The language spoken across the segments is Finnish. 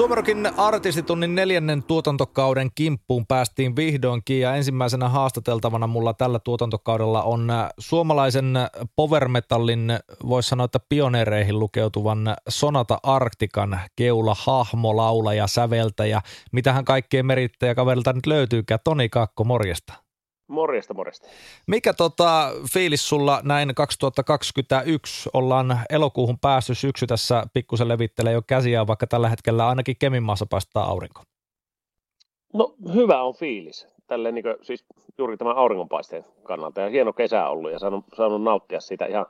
Suomerokin artistitunnin neljännen tuotantokauden kimppuun päästiin vihdoinkin ja ensimmäisenä haastateltavana mulla tällä tuotantokaudella on äh, suomalaisen power metallin, voisi sanoa, että pioneereihin lukeutuvan Sonata Arktikan keula, hahmo, laulaja, säveltäjä. Mitähän kaikkea merittäjä kaverilta nyt löytyykään? Toni Kakko, morjesta. Morjesta, morjesta. Mikä tota, fiilis sulla näin 2021 ollaan elokuuhun päässyt syksy tässä pikkusen levittelee jo käsiä, vaikka tällä hetkellä ainakin Keminmaassa paistaa aurinko. No hyvä on fiilis. Tälleen niin kuin, siis juuri tämän auringonpaisteen kannalta. Ja hieno kesä ollut ja saanut, saanut nauttia siitä ihan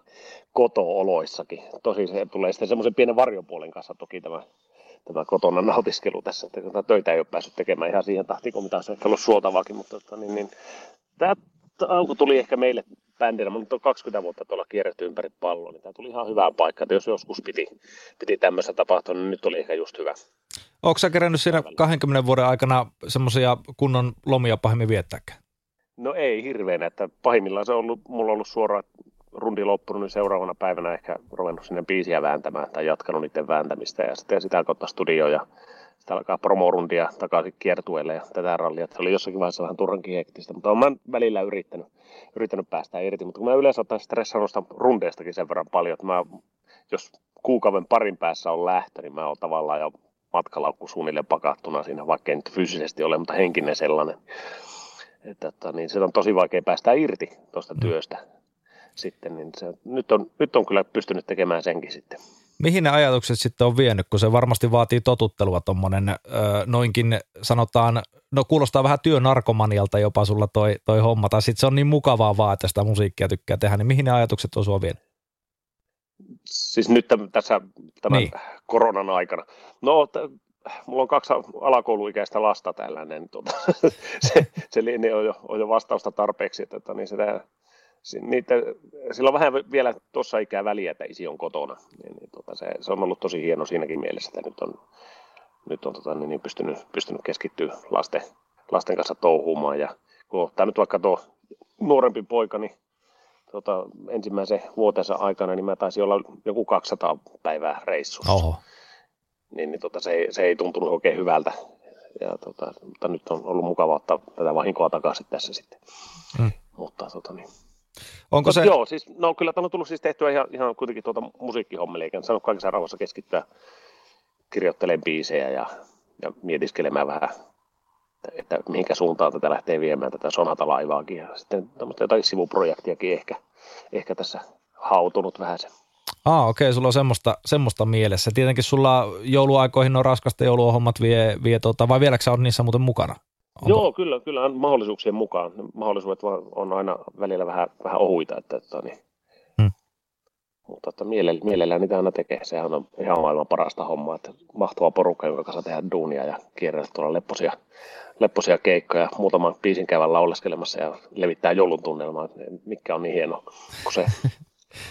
koto-oloissakin. Tosi se tulee sitten semmoisen pienen varjopuolen kanssa toki tämä, tämä kotona nautiskelu tässä. Että töitä ei ole päässyt tekemään ihan siihen tahtiin, kun mitä olisi ehkä ollut suotavaakin. Mutta että, niin, niin, tämä alku tuli ehkä meille bändinä, mutta on 20 vuotta tuolla kierretty ympäri palloa, niin tämä tuli ihan hyvää paikkaa. Että jos joskus piti, piti tämmöistä tapahtua, niin nyt oli ehkä just hyvä. Onko sä kerännyt siinä 20 vuoden aikana semmoisia kunnon lomia pahemmin viettääkään? No ei hirveänä, että pahimmillaan se on ollut, mulla on ollut suora rundi loppunut, niin seuraavana päivänä ehkä ruvennut sinne biisiä vääntämään tai jatkanut niiden vääntämistä ja sitten sitä kautta studio ja sitten alkaa promorundia takaisin kiertueelle ja tätä rallia. Se oli jossakin vaiheessa vähän turhankin hektistä, mutta olen välillä yrittänyt, yrittänyt päästä irti. Mutta kun mä yleensä otan stressannut rundeistakin sen verran paljon, että mä, jos kuukauden parin päässä on lähtö, niin mä oon tavallaan jo matkalaukku suunnilleen pakattuna siinä, vaikka ei nyt fyysisesti ole, mutta henkinen sellainen. Että, että niin se on tosi vaikea päästä irti tuosta työstä sitten, niin se, nyt, on, nyt on kyllä pystynyt tekemään senkin sitten. Mihin ne ajatukset sitten on vienyt, kun se varmasti vaatii totuttelua tuommoinen noinkin sanotaan, no kuulostaa vähän työnarkomanialta jopa sulla toi, toi homma, tai sitten se on niin mukavaa vaan, että sitä musiikkia tykkää tehdä, niin mihin ne ajatukset on sua vienyt? Siis nyt tässä tämän niin. koronan aikana. No, t- mulla on kaksi alakouluikäistä lasta tällainen, niin tuota, se, se linja on jo, on jo vastausta tarpeeksi, että, että niin sitä, niitä, sillä on vähän vielä tuossa ikää väliä, että isi on kotona. Niin, niin, tota, se, se, on ollut tosi hieno siinäkin mielessä, että nyt on, nyt on tota, niin, niin pystynyt, pystynyt keskittyä lasten, lasten kanssa touhumaan. Ja kun ottaa nyt vaikka tuo nuorempi poika, niin tota, ensimmäisen vuotensa aikana, niin mä taisin olla joku 200 päivää reissussa. Oho. Niin, niin tota, se, ei, se ei tuntunut oikein hyvältä. Ja, tota, mutta nyt on ollut mukava ottaa tätä vahinkoa takaisin tässä sitten. Hmm. Mutta tota, niin, Onko se... Joo, siis, no kyllä tämä on tullut siis tehtyä ihan, ihan kuitenkin tuota musiikkihommeliä, eikä saanut kaikissa rauhassa keskittyä kirjoittelemaan biisejä ja, ja mietiskelemään vähän, että, että mihinkä suuntaan tätä lähtee viemään tätä sonata-laivaakin ja sitten jotain sivuprojektiakin ehkä, ehkä tässä hautunut vähän se. Ah, okei, okay, sulla on semmoista, semmoista mielessä. Tietenkin sulla jouluaikoihin on raskasta jouluohommat vie, vie tota, vai vieläkö sä oot niissä muuten mukana? Onko? Joo, kyllä, kyllä mahdollisuuksien mukaan. Mahdollisuudet on aina välillä vähän, vähän ohuita, että, että niin. hmm. mutta että mielellä, mielellään niitä aina tekee. Sehän on ihan maailman parasta hommaa, että mahtava porukka, jonka kanssa tehdään duunia ja kierrellä tuolla lepposia, lepposia keikkoja, muutaman biisin käyvän lauleskelemassa ja levittää joulun tunnelmaa, mikä on niin hieno kuin se.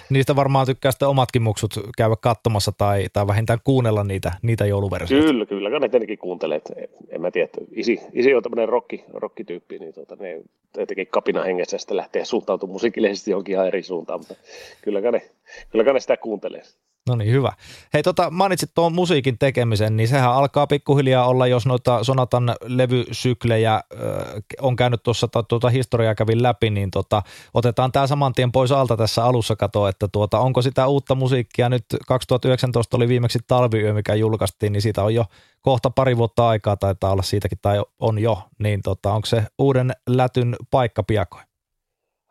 Niistä varmaan tykkää sitten omatkin muksut käydä katsomassa tai, tai vähintään kuunnella niitä, niitä jouluversioita. Kyllä, kyllä, ne tietenkin kuuntelee. En mä tiedä, isi, isi on tämmöinen rokki, rokkityyppi, niin tuota, ne jotenkin kapina hengessä sitten lähtee suuntautumaan musiikillisesti johonkin ihan eri suuntaan, mutta kyllä ne, kyllä ne sitä kuuntelee. No niin, hyvä. Hei, tota, mainitsit tuon musiikin tekemisen, niin sehän alkaa pikkuhiljaa olla, jos noita Sonatan levysyklejä äh, on käynyt tuossa, tuota historiaa kävin läpi, niin tota, otetaan tämä saman tien pois alta tässä alussa kato, että tuota, onko sitä uutta musiikkia nyt, 2019 oli viimeksi talviyö, mikä julkaistiin, niin siitä on jo kohta pari vuotta aikaa, taitaa olla siitäkin, tai on jo, niin tota, onko se uuden lätyn paikka piakoin?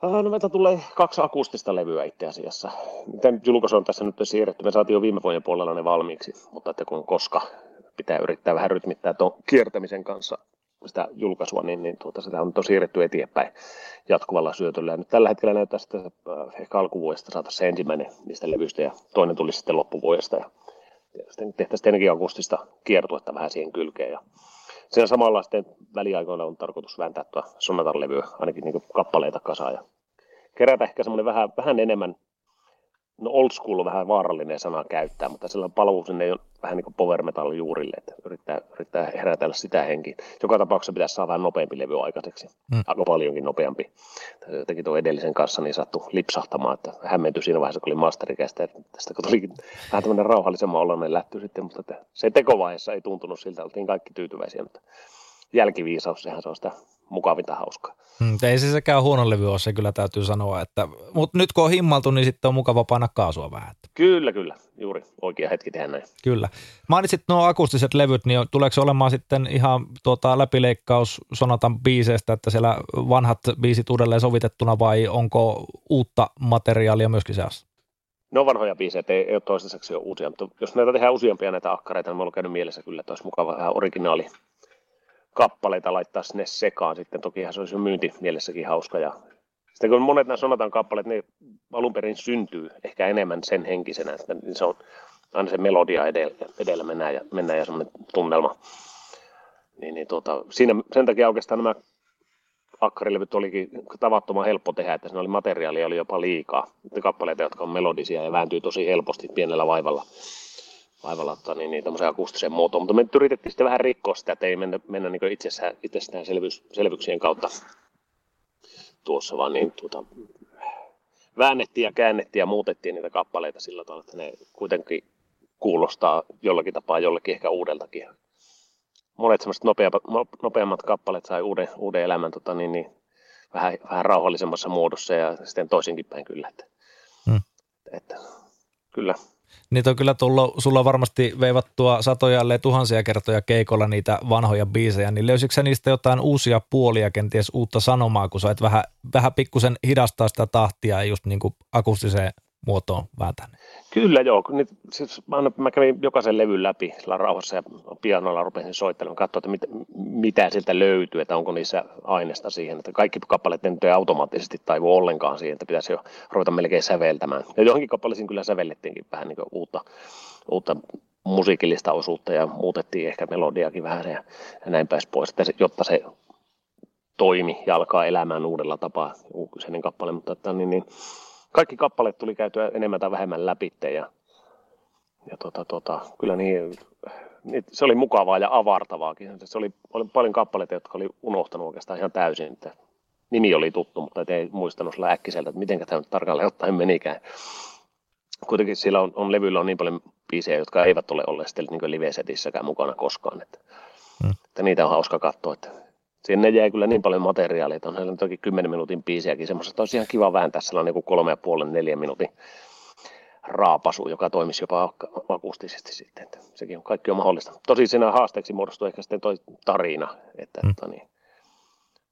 No meiltä tulee kaksi akustista levyä itse asiassa. Miten julkaisu on tässä nyt siirretty? Me saatiin jo viime vuoden puolella ne valmiiksi, mutta että kun koska pitää yrittää vähän rytmittää tuon kiertämisen kanssa sitä julkaisua, niin, niin tuota, sitä on siirretty eteenpäin jatkuvalla syötöllä. Ja nyt tällä hetkellä näyttää että äh, ehkä alkuvuodesta saada se ensimmäinen niistä levyistä ja toinen tuli sitten loppuvuodesta. Ja sitten tehtäisiin tietenkin akustista kiertuetta vähän siihen kylkeen. Ja sen samalla sitten väliaikoina on tarkoitus vääntää tuo Sonatan levyä, ainakin niin kappaleita kasaan ja kerätä ehkä semmoinen vähän, vähän enemmän no old school on vähän vaarallinen sana käyttää, mutta sellainen palvelu sinne ei ole vähän niin kuin power metal juurille, että yrittää, yrittää herätellä sitä henkiä. Joka tapauksessa pitäisi saada vähän nopeampi levy aikaiseksi, mm. aika paljonkin nopeampi. Jotenkin tuon edellisen kanssa niin sattui lipsahtamaan, että hämmentyi siinä vaiheessa, kun oli masterikästä, että tästä kun tuli vähän tämmöinen rauhallisemman oloinen lähty sitten, mutta se tekovaiheessa ei tuntunut siltä, oltiin kaikki tyytyväisiä, mutta jälkiviisaus, sehän se on sitä mukavinta hauskaa. Hmm, ei se sekään huono levy ole, se kyllä täytyy sanoa. Että, mutta nyt kun on himmaltu, niin sitten on mukava painaa kaasua vähän. Kyllä, kyllä. Juuri oikea hetki tehdä näin. Kyllä. Mainitsit nuo akustiset levyt, niin tuleeko se olemaan sitten ihan tuota, läpileikkaus Sonatan biiseistä, että siellä vanhat biisit uudelleen sovitettuna vai onko uutta materiaalia myöskin seassa? No vanhoja biisejä, ei, ei ole toistaiseksi jo uusia, mutta jos näitä tehdään useampia näitä akkareita, niin mulla on käynyt mielessä kyllä, että olisi mukava vähän originaali kappaleita laittaa sinne sekaan sitten. Tokihan se olisi jo myynti mielessäkin hauska. Ja sitten kun monet nämä sonataan kappaleet, ne alun perin syntyy ehkä enemmän sen henkisenä, että se on aina se melodia edellä, edellä mennään ja, mennään ja semmoinen tunnelma. Niin, niin tuota, siinä, sen takia oikeastaan nämä akkarilevyt olikin tavattoman helppo tehdä, että siinä oli materiaalia oli jopa liikaa. Kappaleita, jotka on melodisia ja vääntyy tosi helposti pienellä vaivalla vaivalla ottaa niin, niin akustisen muotoon, mutta me yritettiin sitten vähän rikkoa sitä, että ei mennä, mennä niin itsessään, itsestään selvyys, selvyksien kautta tuossa, vaan niin tuota, väännettiin ja käännettiin ja muutettiin niitä kappaleita sillä tavalla, että ne kuitenkin kuulostaa jollakin tapaa jollekin ehkä uudeltakin. Monet semmoiset nopeammat, nopeammat kappaleet sai uuden, uuden elämän tota, niin, niin, vähän, vähän rauhallisemmassa muodossa ja sitten toisinkin päin kyllä. Että, hmm. että, kyllä Niitä on kyllä tullut, sulla varmasti veivattua satoja, ellei tuhansia kertoja keikolla niitä vanhoja biisejä, niin löysitkö niistä jotain uusia puolia, kenties uutta sanomaa, kun sait vähän, vähän pikkusen hidastaa sitä tahtia just niin kuin akustiseen muotoon vääntää? Kyllä joo, nyt, siis mä, mä, kävin jokaisen levyn läpi sillä rauhassa ja pianolla rupesin soittelemaan, katsoa, että mit, mitä sieltä löytyy, että onko niissä aineesta siihen, että kaikki kappaleet ei automaattisesti taivu ollenkaan siihen, että pitäisi jo ruveta melkein säveltämään. Ja johonkin kappaleisiin kyllä sävellettiinkin vähän niin kuin uutta, uutta musiikillista osuutta ja muutettiin ehkä melodiakin vähän ja, näin pääsi pois, että se, jotta se toimi ja alkaa elämään uudella tapaa, kyseinen kappale, mutta että niin, niin kaikki kappaleet tuli käytyä enemmän tai vähemmän läpi ja, ja tota, tota, kyllä niin, niin, se oli mukavaa ja avartavaakin. Se oli, oli paljon kappaleita, jotka oli unohtanut oikeastaan ihan täysin. Että nimi oli tuttu, mutta ei muistanut sillä äkkiseltä, että miten tämä nyt tarkalleen ottaen menikään. Kuitenkin sillä on, on levyllä on niin paljon biisejä, jotka eivät ole olleet sitten niin live-setissäkään mukana koskaan. Että, hmm. että niitä on hauska katsoa, että Sinne jäi kyllä niin paljon materiaalia, että on siellä toki 10 minuutin biisiäkin. Semmoista olisi ihan kiva vääntää sellainen niin kolme ja puolen, neljä minuutin raapasu, joka toimisi jopa akustisesti sitten. Että sekin on kaikki on mahdollista. Tosi siinä haasteeksi muodostuu ehkä sitten toi tarina. Että, mm. tota niin,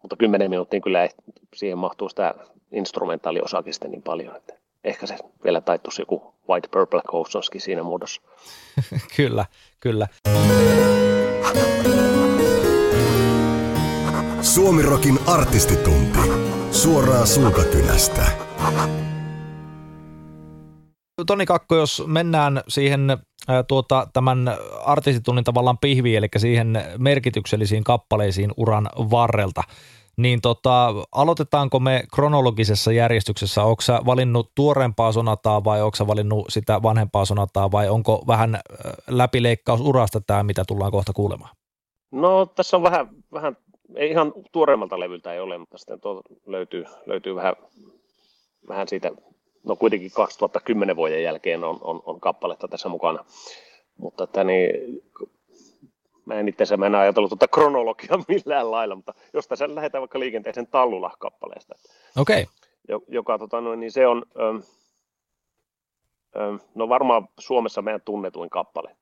mutta kymmenen minuuttia kyllä ei, siihen mahtuu sitä instrumentaaliosakin sitten niin paljon, että ehkä se vielä taittuisi joku White Purple Coastoskin siinä muodossa. kyllä, kyllä. Suomirokin artistitunti. Suoraa suukakynästä. Toni Kakko, jos mennään siihen tuota, tämän artistitunnin tavallaan pihviin, eli siihen merkityksellisiin kappaleisiin uran varrelta, niin tota, aloitetaanko me kronologisessa järjestyksessä? Onko sä valinnut tuoreempaa sonataa vai onko sä valinnut sitä vanhempaa sonataa vai onko vähän läpileikkaus urasta tämä, mitä tullaan kohta kuulemaan? No tässä on vähän, vähän ei ihan tuoreemmalta levyltä ei ole, mutta sitten tuo löytyy, löytyy vähän, vähän siitä, no kuitenkin 2010 vuoden jälkeen on, on, on kappaletta tässä mukana. Mutta että niin, mä en itse mä en ajatellut tuota kronologiaa millään lailla, mutta jos tässä lähdetään vaikka liikenteisen Tallula-kappaleesta. Okei. Okay. Joka tota, noin, niin se on, ö, ö, no varmaan Suomessa meidän tunnetuin kappale.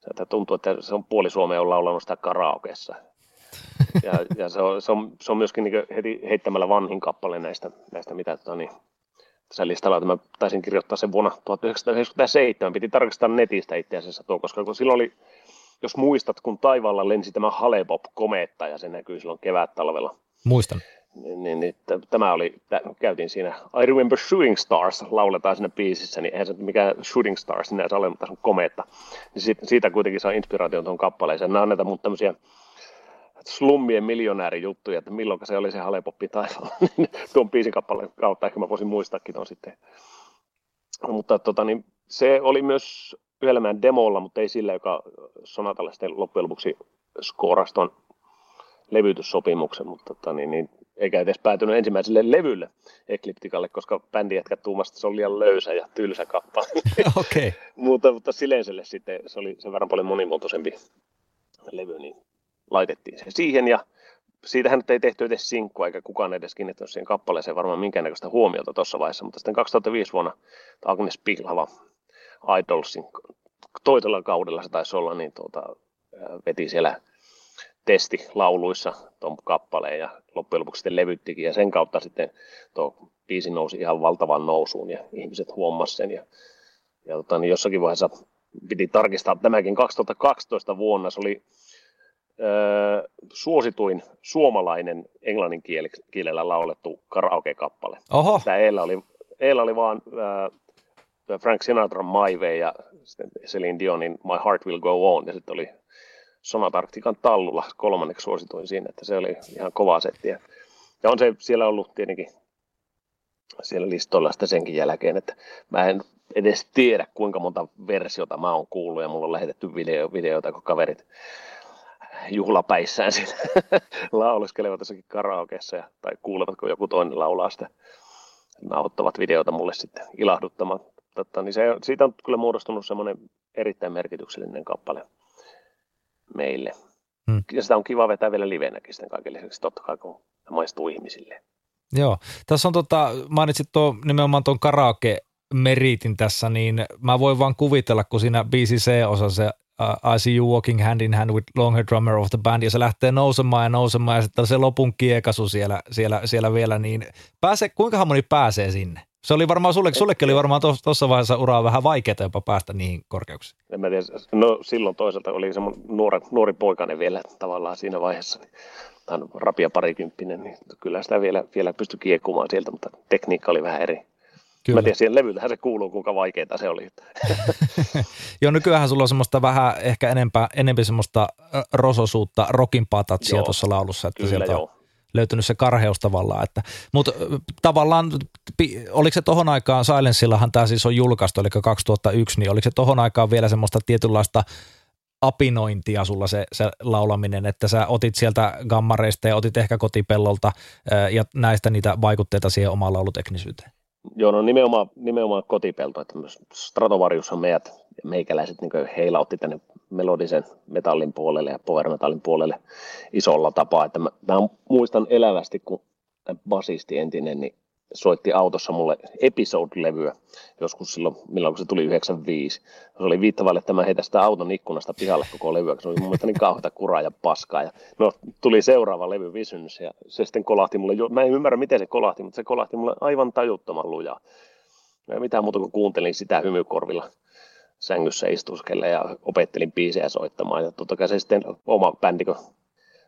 Se tuntuu, että se on puoli Suomea on laulanut sitä karaokeessa ja, ja se, on, se, on, se on myöskin niin heti heittämällä vanhin kappale näistä, näistä mitä tota, niin, tässä listalla, että mä taisin kirjoittaa sen vuonna 1997, piti tarkistaa netistä itse asiassa tuo, koska kun silloin oli, jos muistat, kun taivaalla lensi tämä Halebop-kometta ja se näkyy silloin kevät-talvella. Muistan. Niin, niin, niin tämä oli, käytiin siinä, I Remember Shooting Stars, lauletaan siinä biisissä, niin eihän se mikään Shooting Stars sinänsä ole, mutta se on kometta. Niin siitä, siitä kuitenkin saa inspiraation tuon kappaleeseen. Nämä on näitä mun tämmöisiä slummien miljonäärijuttuja, että milloin se oli se Halepoppi taivaalla. tuon biisikappaleen kautta ehkä mä voisin muistaakin on sitten. Mutta tota, niin, se oli myös yhdellä demolla, mutta ei sillä, joka Sonatalle sitten loppujen lopuksi skooraston levytyssopimuksen, mutta tota, niin, niin, eikä edes päätynyt ensimmäiselle levylle Ekliptikalle, koska bändi jätkät tuumasta se on liian löysä ja tylsä kappale. okay. mutta, mutta Silenselle sitten se oli sen verran paljon monimuotoisempi levy, niin laitettiin se siihen ja siitähän nyt ei tehty edes sinkkua, eikä kukaan edes kiinnittänyt siihen kappaleeseen varmaan minkäännäköistä huomiota tuossa vaiheessa, mutta sitten 2005 vuonna Agnes Pilhava Idolsin toisella kaudella se taisi olla, niin tuota, veti siellä testilauluissa tuon kappaleen ja loppujen lopuksi sitten levyttikin ja sen kautta sitten tuo biisi nousi ihan valtavan nousuun ja ihmiset huomasivat sen ja, ja tota, niin jossakin vaiheessa piti tarkistaa tämäkin 2012 vuonna, se oli suosituin suomalainen englannin kielellä laulettu karaoke-kappale. Oho. Tämä Eellä oli, Eellä oli vaan öö, Frank Sinatra My Way ja Celine Dionin My Heart Will Go On ja sitten oli Sonatarktikan tallulla kolmanneksi suosituin siinä, että se oli ihan kova settiä. Ja on se siellä ollut tietenkin siellä listoilla sitä senkin jälkeen, että mä en edes tiedä kuinka monta versiota mä oon kuullut ja mulla on lähetetty video, videoita, kun kaverit juhlapäissään siinä lauluskelevat jossakin karaokeessa ja, tai kuulevat, kun joku toinen laulaa sitä nauhoittavat videota mulle sitten ilahduttamaan. Totta, niin se, siitä on kyllä muodostunut semmoinen erittäin merkityksellinen kappale meille. Hmm. Ja sitä on kiva vetää vielä livenäkin sitten kaiken lisäksi, totta kai kun maistuu ihmisille. Joo, tässä on tota, mainitsit tuo, nimenomaan tuon karaoke meritin tässä, niin mä voin vaan kuvitella, kun siinä biisi C-osa se uh, I see you walking hand in hand with longer drummer of the band, ja se lähtee nousemaan ja nousemaan, ja sitten se lopun kiekasu siellä, siellä, siellä vielä, niin pääse, kuinka moni pääsee sinne? Se oli varmaan sulle, sullekin oli varmaan tuossa vaiheessa uraa vähän vaikeaa jopa päästä niihin korkeuksiin. En mä tiedä, no silloin toisaalta oli semmoinen nuori, nuori poikainen vielä tavallaan siinä vaiheessa, niin hän rapia parikymppinen, niin kyllä sitä vielä, vielä pystyi kiekumaan sieltä, mutta tekniikka oli vähän eri. Kyllä. Mä tiedän, siihen levyltähän se kuuluu, kuinka vaikeaa se oli. Joo, nykyään sulla on semmoista vähän ehkä enempää, enemmän semmoista rososuutta, rokimpaa tatsia tuossa laulussa, että kyllä, sieltä joo. on löytynyt se karheus tavallaan. Että, mutta tavallaan, oliko se tohon aikaan, Silensillahan tämä siis on julkaistu, eli 2001, niin oliko se tohon aikaan vielä semmoista tietynlaista apinointia sulla se, se laulaminen, että sä otit sieltä gammareista ja otit ehkä kotipellolta ja näistä niitä vaikutteita siihen omaan lauluteknisyyteen? Joo, no nimenomaan, nimenomaan kotipelto, että Stratovariushan meidät, meikäläiset niin heilautti tänne melodisen metallin puolelle ja power metallin puolelle isolla tapaa, että mä, mä muistan elävästi, kun basisti entinen, niin soitti autossa mulle episode-levyä joskus silloin, milloin se tuli 95. Se oli viittavalle, että mä heitä sitä auton ikkunasta pihalle koko levyä, se oli mun mielestä niin kauheita kuraa ja paskaa. Ja no, tuli seuraava levy Visions ja se sitten kolahti mulle, mä en ymmärrä miten se kolahti, mutta se kolahti mulle aivan tajuttoman lujaa. Ja mitään muuta kuin kuuntelin sitä hymykorvilla sängyssä istuskelle ja opettelin biisejä soittamaan. Ja totta kai se sitten oma bändi, kun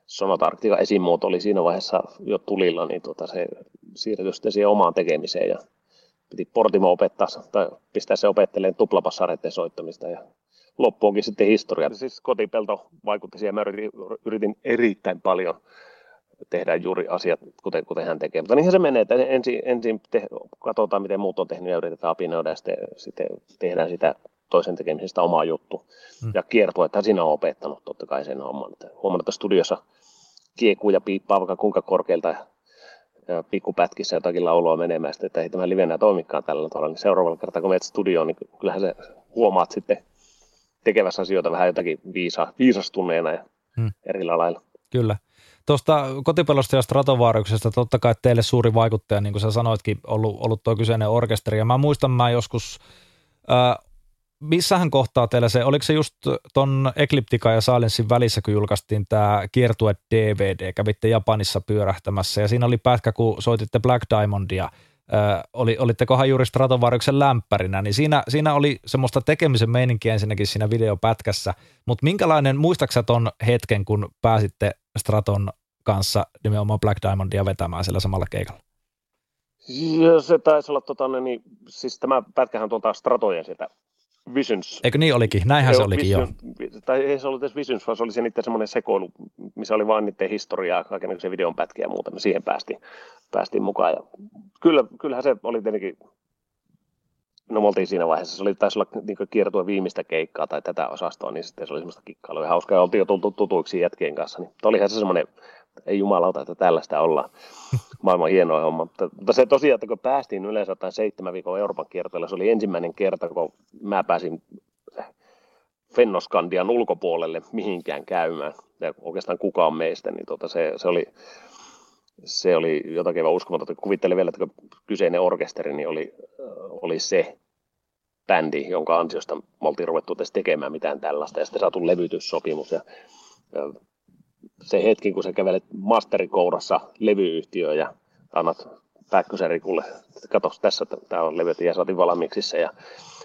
Sonata Arctica esimuoto oli siinä vaiheessa jo tulilla, niin tuota se siirtyi sitten siihen omaan tekemiseen ja piti Portimo opettaa tai pistää se opettelemaan tuplapassareiden soittamista ja loppuunkin sitten historia. Siis kotipelto vaikutti siihen, mä yritin, yritin erittäin paljon tehdä juuri asiat, kuten, kuten hän tekee. Mutta niinhän se menee, että ensin, ensin te, katsotaan, miten muut on tehnyt ja yritetään apinoida ja sitten, sitten tehdään sitä toisen tekemisestä oma juttu. Hmm. Ja kiertua, että siinä on opettanut totta kai sen homman. Huomannut, että studiossa kiekuu ja piippaa vaikka kuinka korkealta pikkupätkissä jotakin laulua menemään, sitten, että ei tämä livenä toimikaan tällä tavalla, niin seuraavalla kertaa kun menet studioon, niin kyllähän se huomaat sitten tekevässä asioita vähän jotakin viisa, viisastuneena ja hmm. eri lailla. Kyllä. Tuosta kotipelosta ja stratovaariuksesta totta kai teille suuri vaikuttaja, niin kuin sä sanoitkin, ollut, ollut tuo kyseinen orkesteri. Ja mä muistan, mä joskus äh, missähän kohtaa teillä se, oliko se just ton Ecliptica ja Silensin välissä, kun julkaistiin tämä kiertue DVD, kävitte Japanissa pyörähtämässä ja siinä oli pätkä, kun soititte Black Diamondia, Ö, oli, olittekohan juuri Stratovarjuksen lämpärinä, niin siinä, siinä oli semmoista tekemisen meininkiä ensinnäkin siinä videopätkässä, mutta minkälainen, muistaaksä ton hetken, kun pääsitte Straton kanssa nimenomaan Black Diamondia vetämään sillä samalla keikalla? Se taisi olla, tota, niin, siis tämä pätkähän tuolta Stratojen sitä Visions. Eikö niin olikin? Näinhän se olikin, Vision, joo. Tai ei se ollut edes Visions, vaan se oli se niiden semmoinen sekoilu, missä oli vain niiden historiaa, kaikenlaisia videonpätkiä ja muuta. Me siihen päästiin, päästiin mukaan. Ja kyllä, kyllähän se oli tietenkin no me oltiin siinä vaiheessa, se oli, taisi olla niin kiertua viimeistä keikkaa tai tätä osastoa, niin sitten se oli semmoista kikkailua hauskaa, ja oltiin jo tultu tutuiksi jätkien kanssa, niin olihan se semmoinen, ei jumalauta, että tällaista ollaan. Maailman hienoa homma. Mutta, mutta se tosiaan, että kun päästiin yleensä jotain seitsemän viikon Euroopan kiertoilla, se oli ensimmäinen kerta, kun mä pääsin Fennoskandian ulkopuolelle mihinkään käymään, ja oikeastaan kukaan meistä, niin tota se, se, oli, se oli jotakin vaan uskomatonta. Kuvittelin vielä, että kyseinen orkesteri niin oli, oli se bändi, jonka ansiosta me oltiin ruvettu tekemään mitään tällaista, ja sitten saatu levytyssopimus, ja, ja se hetki, kun sä kävelet masterikourassa levyyhtiöön ja annat Pääkkösen Rikulle, katos tässä, tämä on levyt ja saatiin valmiiksi ja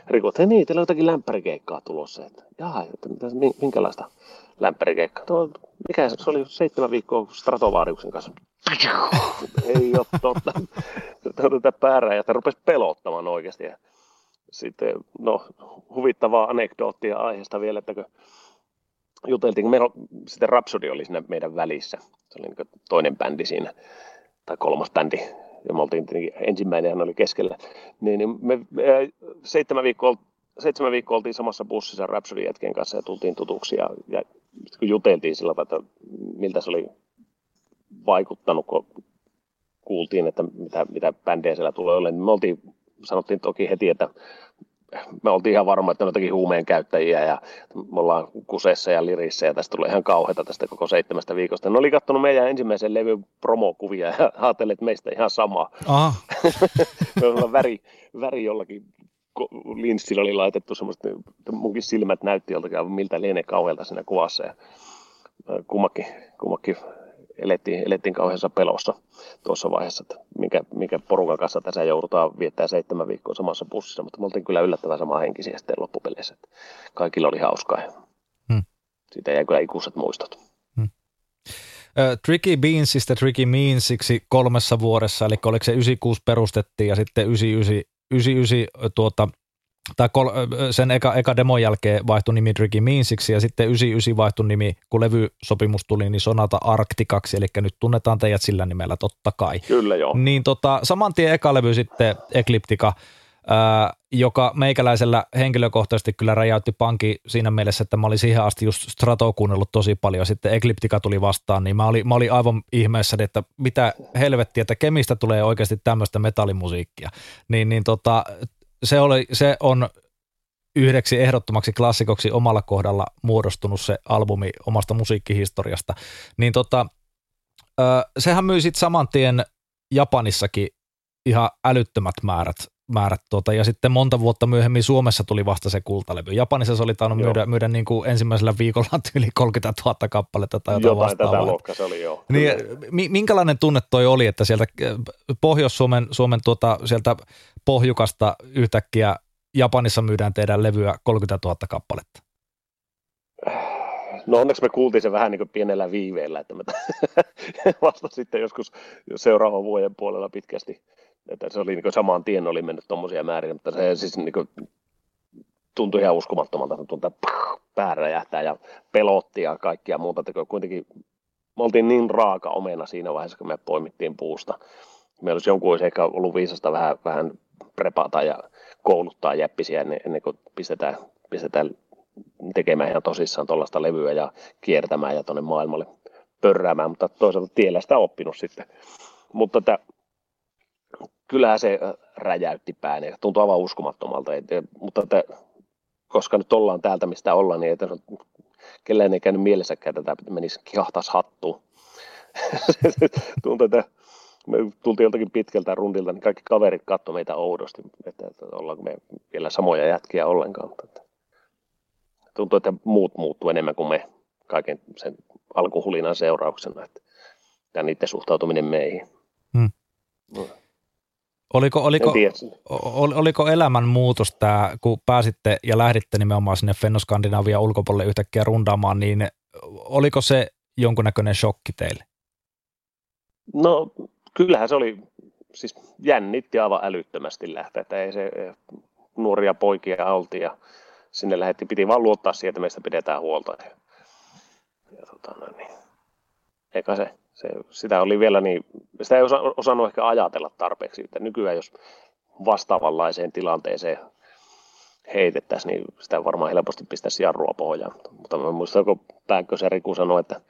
Riku, että niin, teillä on jotakin lämpärikeikkaa tulossa. Että, Jaha, että mitä, minkälaista lämpärikeikkaa? Tuo, mikä se, se oli seitsemän viikkoa Stratovariuksen kanssa. Ei ole totta. Tätä päärää ja rupesi pelottamaan oikeasti. Ja sitten, no, huvittavaa anekdoottia aiheesta vielä, että kun juteltiin, kun meillä sitten Rhapsody oli siinä meidän välissä. Se oli niin toinen bändi siinä, tai kolmas bändi, ja me oltiin ensimmäinen hän oli keskellä. Niin, niin me, me seitsemän, viikkoa, seitsemän viikkoa oltiin samassa bussissa Rhapsody jätkien kanssa ja tultiin tutuksi. Ja, ja kun juteltiin sillä tavalla, että miltä se oli vaikuttanut, kun kuultiin, että mitä, mitä bändejä siellä tulee olemaan, niin me oltiin, sanottiin toki heti, että me oltiin ihan varma, että ne jotakin huumeen käyttäjiä ja me ollaan kuseessa ja lirissä ja tästä tulee ihan kauheata tästä koko seitsemästä viikosta. Ne oli katsonut meidän ensimmäisen levyn promokuvia ja ajattelin, että meistä ihan sama. me väri, väri jollakin linssillä oli laitettu semmoista, munkin silmät näytti joltakin miltä lienee kauhealta siinä kuvassa ja kummakin, kummakin elettiin, elettiin kauheassa pelossa tuossa vaiheessa, että minkä, minkä porukan kanssa tässä joudutaan viettää seitsemän viikkoa samassa bussissa, mutta me oltiin kyllä yllättävän sama henkisiä sitten loppupeleissä. Että kaikilla oli hauskaa ja hmm. siitä jäi kyllä ikuiset muistot. Hmm. Tricky Beansista Tricky Meansiksi kolmessa vuodessa, eli oliko se 96 perustettiin ja sitten 99, 99 tuota, tai kol, sen eka, eka demon jälkeen vaihtui nimi Tricky Meansiksi ja sitten 99 vaihtui nimi, kun levysopimus tuli, niin Sonata Arktikaksi, eli nyt tunnetaan teidät sillä nimellä totta kai. Kyllä joo. Niin tota, saman tien eka levy sitten Ecliptica, ää, joka meikäläisellä henkilökohtaisesti kyllä räjäytti panki siinä mielessä, että mä olin siihen asti just Strato kuunnellut tosi paljon, sitten Ecliptica tuli vastaan, niin mä olin, mä olin aivan ihmeessä, että mitä helvettiä, että kemistä tulee oikeasti tämmöistä metallimusiikkia. Niin, niin tota, se, oli, se on yhdeksi ehdottomaksi klassikoksi omalla kohdalla muodostunut se albumi omasta musiikkihistoriasta. Niin tota, sehän myi sitten saman tien Japanissakin ihan älyttömät määrät, määrät tuota, ja sitten monta vuotta myöhemmin Suomessa tuli vasta se kultalevy. Japanissa se oli tainnut myydä, myydä niin kuin ensimmäisellä viikolla yli 30 000 kappaletta tai jotain, jotain vastaavaa. tätä luokkaa se oli joo. Niin, minkälainen tunne toi oli, että sieltä Pohjois-Suomen Suomen tuota, sieltä pohjukasta yhtäkkiä Japanissa myydään teidän levyä 30 000 kappaletta? No onneksi me kuultiin se vähän niin kuin pienellä viiveellä, että me vasta sitten joskus seuraavan vuoden puolella pitkästi, että se oli niin kuin samaan tien oli mennyt tuommoisia määriä, mutta se siis niin kuin tuntui ihan uskomattomalta, että tuntuu, pää räjähtää ja pelotti ja kaikkia muuta, että kuitenkin me oltiin niin raaka omena siinä vaiheessa, kun me poimittiin puusta. Meillä olisi jonkun olisi ehkä ollut viisasta vähän, vähän prepata ja kouluttaa jäppisiä ennen, ennen kuin pistetään, pistetään tekemään ihan tosissaan tuollaista levyä ja kiertämään ja tuonne maailmalle pörräämään, mutta toisaalta tiellä sitä oppinut sitten. Mutta että, kyllähän se räjäytti pään ja tuntui aivan uskomattomalta. Et, mutta että, koska nyt ollaan täältä, mistä ollaan, niin ei kellään ei käynyt mielessäkään, että tämä menisi kihahtaisi hattuun. Tuntuu, että me tultiin joltakin pitkältä rundilta, niin kaikki kaverit katsoivat meitä oudosti, että, että ollaanko me vielä samoja jätkiä ollenkaan. Tuntuu, että muut muuttuu enemmän kuin me kaiken sen alkuhulinan seurauksena, että ja niiden suhtautuminen meihin. Hmm. No. Oliko, oliko, ol, oliko elämän muutos tämä, kun pääsitte ja lähditte nimenomaan sinne Fennoskandinavian ulkopuolelle yhtäkkiä rundaamaan, niin oliko se jonkunnäköinen shokki teille? No kyllähän se oli, siis jännitti aivan älyttömästi lähteä, että ei se nuoria poikia oltiin ja sinne lähetti, piti vaan luottaa siihen, että meistä pidetään huolta. Ja, ja tota, no, niin. Eikä se, se, sitä oli vielä niin, sitä ei osa, osannut ehkä ajatella tarpeeksi, että nykyään jos vastaavanlaiseen tilanteeseen heitettäisiin, niin sitä varmaan helposti pistäisi jarrua pohjaan. Mutta mä muistan, kun Pääkkösen Riku sanoi, että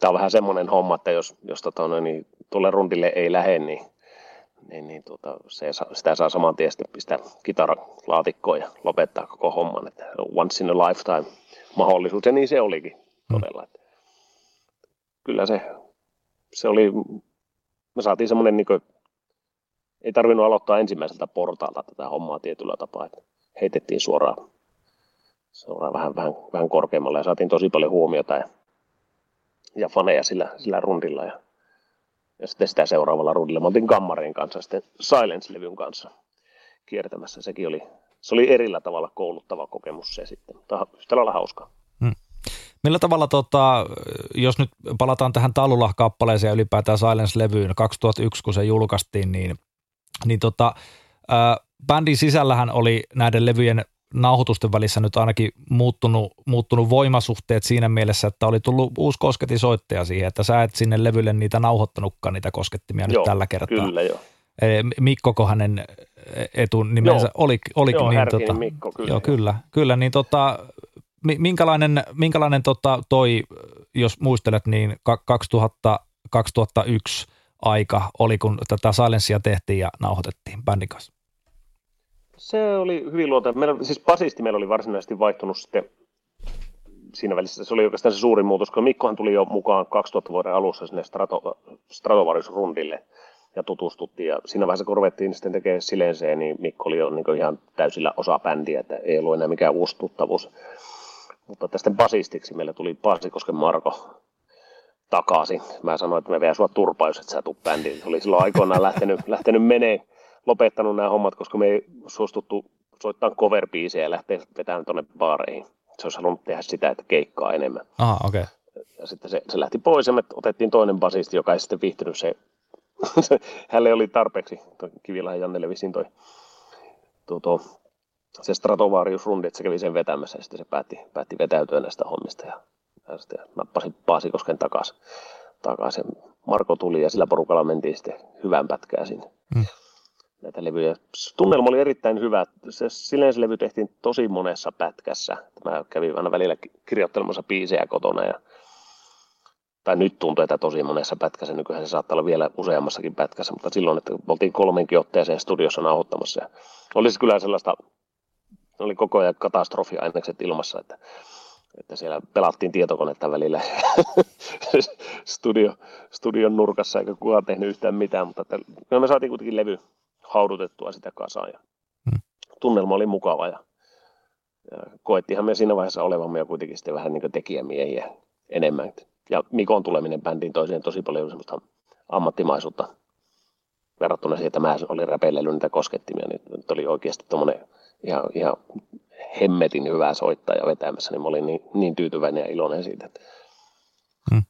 tämä on vähän semmoinen homma, että jos, jos tota, niin, tuolle rundille ei lähde, niin, niin, niin tuota, se, sitä saa saman tien pistää kitaralaatikkoon ja lopettaa koko homman. Että once in a lifetime mahdollisuus, ja niin se olikin todella. Mm. Kyllä se, se oli, me saatiin semmoinen, niin kuin, ei tarvinnut aloittaa ensimmäiseltä portaalta tätä hommaa tietyllä tapaa, että heitettiin suoraan, suoraan vähän, vähän, vähän korkeammalle ja saatiin tosi paljon huomiota ja, ja faneja sillä, sillä rundilla ja, ja sitten sitä seuraavalla rundilla. Mä oltiin kanssa sitten Silence-levyn kanssa kiertämässä. Sekin oli, se oli erillä tavalla kouluttava kokemus se sitten, mutta yhtä lailla hauskaa. Millä tavalla, tota, jos nyt palataan tähän Tallulah-kappaleeseen ja ylipäätään Silence-levyyn 2001, kun se julkaistiin, niin, niin tota, ää, bändin sisällähän oli näiden levyjen nauhoitusten välissä nyt ainakin muuttunut, muuttunut voimasuhteet siinä mielessä, että oli tullut uusi kosketisoittaja siihen, että sä et sinne levylle niitä nauhoittanutkaan niitä koskettimia joo, nyt tällä kertaa. kyllä joo. Mikkoko hänen etunimensä joo. oli, olikin. Joo, niin, tota, Mikko, kyllä. Joo, kyllä, kyllä niin tota, minkälainen, minkälainen tota, toi, jos muistelet, niin 2000, 2001 aika oli, kun tätä Silencea tehtiin ja nauhoitettiin bändin kanssa? Se oli hyvin luonteva. Meillä, siis basisti meillä oli varsinaisesti vaihtunut sitten siinä välissä. Se oli oikeastaan se suurin muutos, kun Mikkohan tuli jo mukaan 2000 vuoden alussa sinne Strato, Stratovarius-rundille ja tutustuttiin. Ja siinä vaiheessa, kun ruvettiin sitten tekemään Silenseen, niin Mikko oli jo niin ihan täysillä osa bändiä, että ei ollut enää mikään uusi tuttavuus. Mutta tästä basistiksi meillä tuli Paasikosken Marko takaisin. Mä sanoin, että me vielä sua turpaa, jos et sä tuu bändiin. Se oli silloin aikoinaan lähtenyt, lähtenyt menee lopettanut nämä hommat, koska me ei suostuttu soittaa cover ja lähteä vetämään tuonne baareihin. Se olisi halunnut tehdä sitä, että keikkaa enemmän. Aha, okei. Okay. Ja sitten se, se lähti pois ja me otettiin toinen basisti, joka ei sitten viihtynyt se. Hänelle oli tarpeeksi, Kivilahden Jannelle vissiin toi, tuo, tuo, se Stratovarius rundi, että se kävi sen vetämässä ja sitten se päätti, päätti vetäytyä näistä hommista ja, ja sitten nappasi Paasikosken takaisin. takaisin. Marko tuli ja sillä porukalla mentiin sitten hyvän pätkää sinne. Hmm näitä levyjä. Tunnelma oli erittäin hyvä. Se Silence-levy tehtiin tosi monessa pätkässä. Mä kävin aina välillä kirjoittelemassa biisejä kotona ja tai nyt tuntuu, että tosi monessa pätkässä, nykyään se saattaa olla vielä useammassakin pätkässä, mutta silloin, että oltiin kolmenkin otteeseen studiossa nauhoittamassa. Ja olisi kyllä sellaista, oli koko ajan katastrofiainekset ilmassa, että, että siellä pelattiin tietokonetta välillä studio, studion nurkassa, eikä kukaan tehnyt yhtään mitään, mutta että, me saatiin kuitenkin levy, haudutettua sitä kasaan. Ja hmm. Tunnelma oli mukava ja, ja koettiinhan me siinä vaiheessa olevamme jo kuitenkin sitten vähän niin kuin tekijämiehiä enemmän. Ja Mikon tuleminen bändiin toiseen tosi paljon semmoista ammattimaisuutta verrattuna siihen, että mä olin räpeillyt niitä koskettimia, niin nyt oli oikeasti tuommoinen ihan, ihan hemmetin hyvää soittaa ja vetämässä, niin mä olin niin, niin tyytyväinen ja iloinen siitä. Hmm.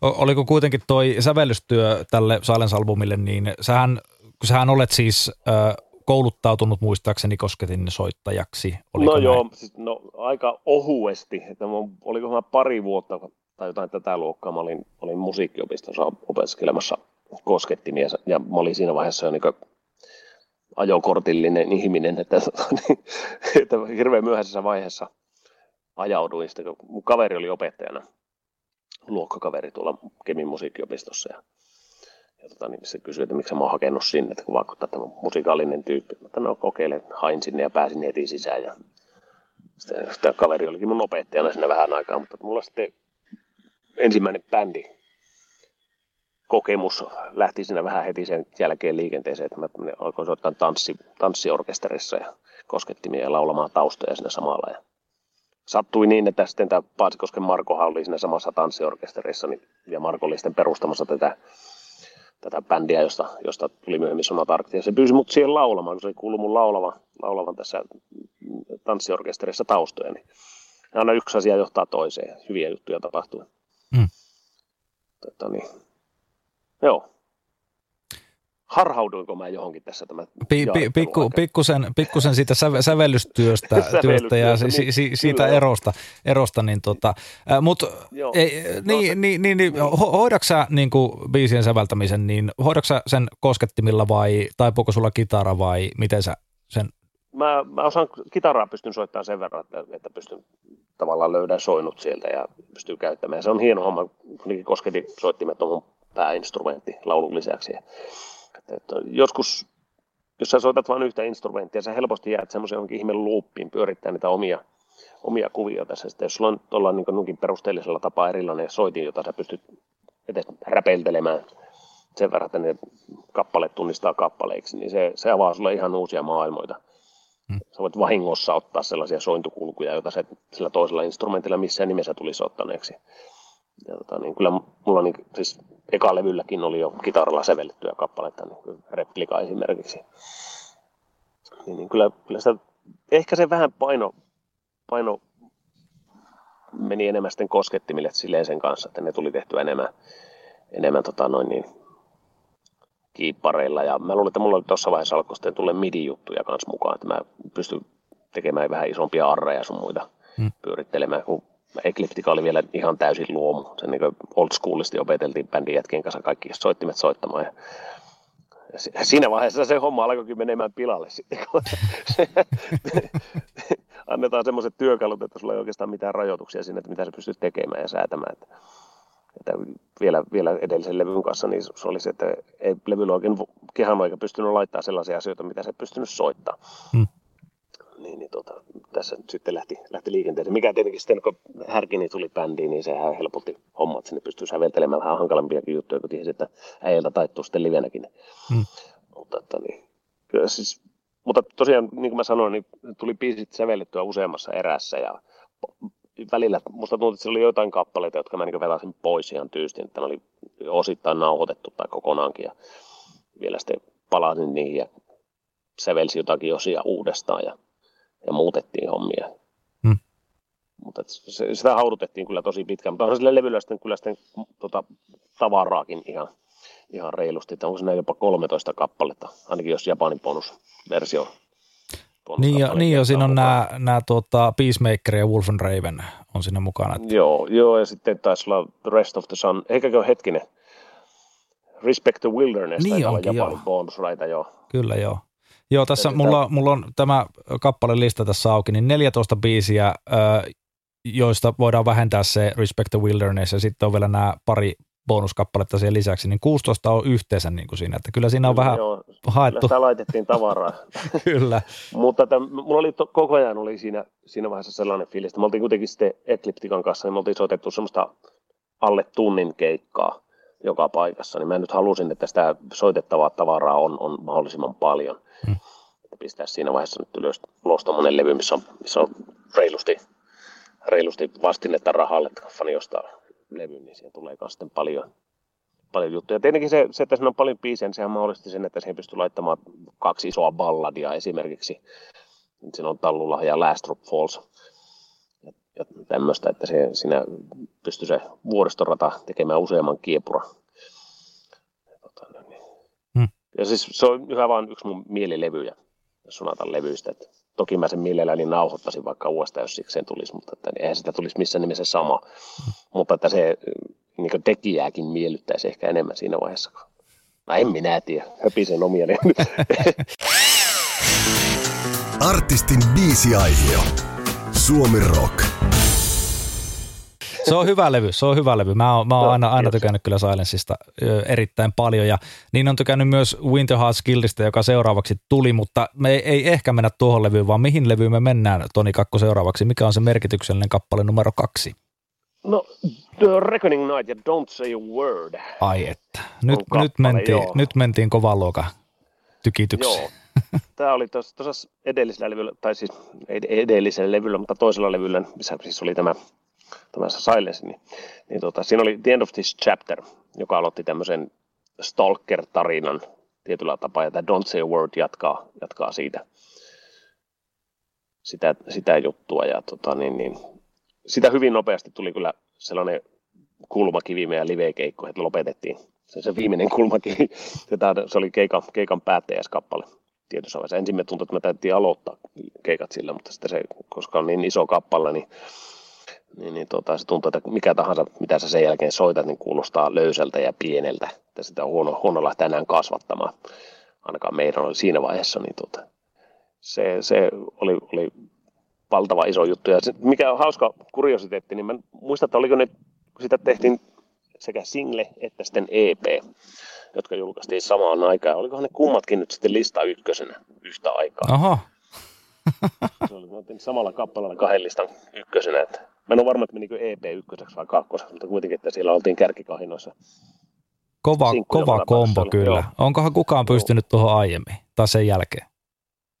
Oliko kuitenkin toi sävellystyö tälle Silence-albumille, niin sähän kun sähän olet siis äh, kouluttautunut muistaakseni kosketin soittajaksi. Oliko no näin? joo, siis, no, aika ohuesti. Että mä, oliko mä pari vuotta tai jotain tätä luokkaa, mä olin, olin musiikkiopistossa opiskelemassa koskettimia ja mä olin siinä vaiheessa jo niin ajokortillinen ihminen, että, että hirveän myöhäisessä vaiheessa ajauduin sitten, kun mun kaveri oli opettajana, luokkakaveri tuolla Kemin musiikkiopistossa ja ja tota, niin se kysyi, että miksi mä oon hakenut sinne, että kun vaikuttaa tämä musikaalinen tyyppi. Mutta no kokeile, hain sinne ja pääsin heti sisään. Ja sitten, sitten kaveri olikin mun opettajana sinne vähän aikaa, mutta mulla sitten ensimmäinen bändi kokemus lähti siinä vähän heti sen jälkeen liikenteeseen, että mä alkoin soittaa tanssi, tanssiorkesterissa ja koskettimia ja laulamaan taustoja siinä samalla. Ja sattui niin, että sitten tämä Paasikosken Markohan oli siinä samassa tanssiorkesterissa niin, ja Marko oli sitten perustamassa tätä tätä bändiä, josta, josta tuli myöhemmin Sonatarkti. Ja se pyysi mut siihen laulamaan, kun se kuului mun laulava, laulavan tässä tanssiorkesterissa taustoja. Niin aina yksi asia johtaa toiseen. Hyviä juttuja tapahtuu. Mm. Tota, niin. Joo. harhauduinko mä johonkin tässä tämä pi, pi, pikku, pikkusen, pikkusen siitä säve, sävellystyöstä työstä ja si, si, si, siitä erosta, erosta, niin tota, äh, mutta ei, no, niin, niin, niin, niin, hoidaksa sä niin kuin biisien säveltämisen, niin hoidaksa sen koskettimilla vai taipuuko sulla kitara vai miten sä sen Mä, mä osaan kitaraa pystyn soittamaan sen verran, että, että pystyn tavallaan löydän soinut sieltä ja pystyy käyttämään. Se on hieno homma, kun kosketin soittimet on mun pääinstrumentti laulun lisäksi. Että joskus, jos sä soitat vain yhtä instrumenttia, sä helposti jäät semmoisen johonkin ihme luuppiin pyörittää niitä omia, omia kuvioita. Sitten jos sulla on tuolla niin nunkin perusteellisella tapaa erilainen soitin, jota sä pystyt edes räpeltelemään sen verran, että ne kappaleet tunnistaa kappaleiksi, niin se, se avaa sulle ihan uusia maailmoita. Hmm. Sä voit vahingossa ottaa sellaisia sointukulkuja, joita se sillä toisella instrumentilla missään nimessä tulisi ottaneeksi. Ja tota, niin kyllä mulla niin, siis eka levylläkin oli jo kitaralla sävellettyjä kappaleita, niin replika esimerkiksi. Niin, niin kyllä, kyllä sitä, ehkä se vähän paino, paino meni enemmän sitten koskettimille silleen sen kanssa, että ne tuli tehtyä enemmän, enemmän tota noin niin, kiippareilla. Ja mä luulen, että mulla oli tuossa vaiheessa alkoi sitten tulla midi-juttuja kanssa mukaan, että mä pystyn tekemään vähän isompia arreja sun muita hmm. pyörittelemään, kun Ecliptica oli vielä ihan täysin luomu. Se niin old schoolisti opeteltiin bändin jätkien kanssa kaikki soittimet soittamaan. Ja siinä vaiheessa se homma alkoikin menemään pilalle annetaan semmoiset työkalut, että sulla ei oikeastaan mitään rajoituksia sinne, että mitä sä pystyt tekemään ja säätämään. Että, että vielä, vielä edellisen levyn kanssa niin se oli se, että ei levyllä oikein kehan pystynyt laittamaan sellaisia asioita, mitä se pystynyt soittamaan. Hmm niin, niin tota, tässä nyt sitten lähti, lähti liikenteeseen. Mikä tietenkin sitten, kun Härkini tuli bändiin, niin sehän helpotti hommat. Sinne pystyy säveltelemään vähän hankalampiakin juttuja, kun tiesi, että äijältä taittuu sitten livenäkin. Hmm. Mutta, että, niin, kyllä siis, mutta tosiaan, niin kuin mä sanoin, niin tuli biisit sävellettyä useammassa erässä ja välillä musta tuntui, että oli jotain kappaleita, jotka mä niin velasin pois ihan tyystin, että ne oli osittain nauhoitettu tai kokonaankin ja vielä sitten palasin niihin ja sävelsi jotakin osia uudestaan ja ja muutettiin hommia. Hmm. Mutta se, sitä haudutettiin kyllä tosi pitkään, mutta on sille levyllä sitten kyllä sitten tota, tavaraakin ihan, ihan reilusti, että onko siinä jopa 13 kappaletta, ainakin jos Japanin bonusversio niin jo, niin jo siinä on nämä, nämä tuota, Peacemaker ja Wolfen Raven on siinä mukana. Että... Joo, joo, ja sitten taisi olla The Rest of the Sun, eikä ole hetkinen, Respect the Wilderness, niin onkin, Japanin joo. bonusraita, joo. Kyllä, joo. Joo, tässä mulla, mulla on tämä kappale lista tässä auki, niin 14 biisiä, joista voidaan vähentää se Respect the Wilderness, ja sitten on vielä nämä pari bonuskappaletta siihen lisäksi, niin 16 on yhteensä niin kuin siinä, että kyllä siinä on vähän Joo, haettu. Sitä laitettiin tavaraa. kyllä. Mutta tämän, mulla oli to, koko ajan oli siinä, siinä vaiheessa sellainen fiilis, että me oltiin kuitenkin sitten Ekliptikan kanssa, niin me oltiin soitettu semmoista alle tunnin keikkaa joka paikassa, niin mä nyt halusin, että sitä soitettavaa tavaraa on, on mahdollisimman paljon. Hmm. Pistää siinä vaiheessa nyt ylös ulos tuommoinen levy, missä on, missä on reilusti, reilusti vastinetta rahalle, että fani ostaa levy, niin siihen tulee sitten paljon, paljon juttuja. Tietenkin se, se, että siinä on paljon biisejä, niin sehän mahdollisti sen, että siihen pystyy laittamaan kaksi isoa balladia esimerkiksi. Siinä on Tallulla ja Last Drop Falls ja tämmöistä, että se, siinä pystyy se vuoristorata tekemään useamman kiepuran. Niin. Ja siis se on yhä vain yksi mun mielilevyjä Sonatan levyistä. Että toki mä sen mielelläni nauhoittaisin vaikka uudestaan, jos sikseen tulisi, mutta että eihän sitä tulisi missään nimessä sama. Mutta että se niin tekijääkin miellyttäisi ehkä enemmän siinä vaiheessa. No en minä tiedä, höpisen omia Artistin biisiaihio. Suomi Rock. Se on hyvä levy, se on hyvä levy. Mä oon, mä oon no, aina, aina tykännyt kyllä Silenceista erittäin paljon ja niin on tykännyt myös Winter Hearts Guildista, joka seuraavaksi tuli, mutta me ei, ei ehkä mennä tuohon levyyn, vaan mihin levyyn me mennään Toni Kakko seuraavaksi? Mikä on se merkityksellinen kappale numero kaksi? No, The Reckoning Night ja Don't Say a Word. Ai että, nyt, kappale, nyt, mentiin, nyt mentiin kovan luokan tykityksi. Joo. Tämä oli tuossa edellisellä levyllä, tai siis ei edellisellä levyllä, mutta toisella levyllä, missä siis oli tämä tämä Silence, niin, niin tota, siinä oli The End of This Chapter, joka aloitti tämmöisen Stalker-tarinan tietyllä tapaa, ja tämä Don't Say a Word jatkaa, jatkaa siitä, sitä, sitä juttua, ja tota, niin, niin, sitä hyvin nopeasti tuli kyllä sellainen kulmakivi meidän live-keikko, että lopetettiin se, se viimeinen kulmakin, se, se oli keikan, keikan päättäjäskappale tietyssä vaiheessa. Ensin me tuntui, että me täytyy aloittaa keikat sillä, mutta sitten se, koska on niin iso kappale, niin, niin, niin tota, se tuntuu, että mikä tahansa, mitä sä sen jälkeen soitat, niin kuulostaa löysältä ja pieneltä. Että sitä on huono, huono lähteä enää kasvattamaan. Ainakaan meidän oli siinä vaiheessa, niin tota, se, se oli, oli valtava iso juttu. Ja se, mikä on hauska kuriositeetti, niin mä muistan, että oliko ne, kun sitä tehtiin sekä single että sitten EP, jotka julkaistiin samaan aikaan. Olikohan ne kummatkin nyt sitten lista ykkösenä yhtä aikaa? Oho. se oli samalla kappaleella kahden listan ykkösenä. Että mä en ole varma, että menikö EP ykköseksi vai kakkoseksi, mutta kuitenkin, että siellä oltiin kärkikahinoissa. Kova, kova kombo kyllä. Joo. Onkohan kukaan pystynyt tuohon aiemmin tai sen jälkeen?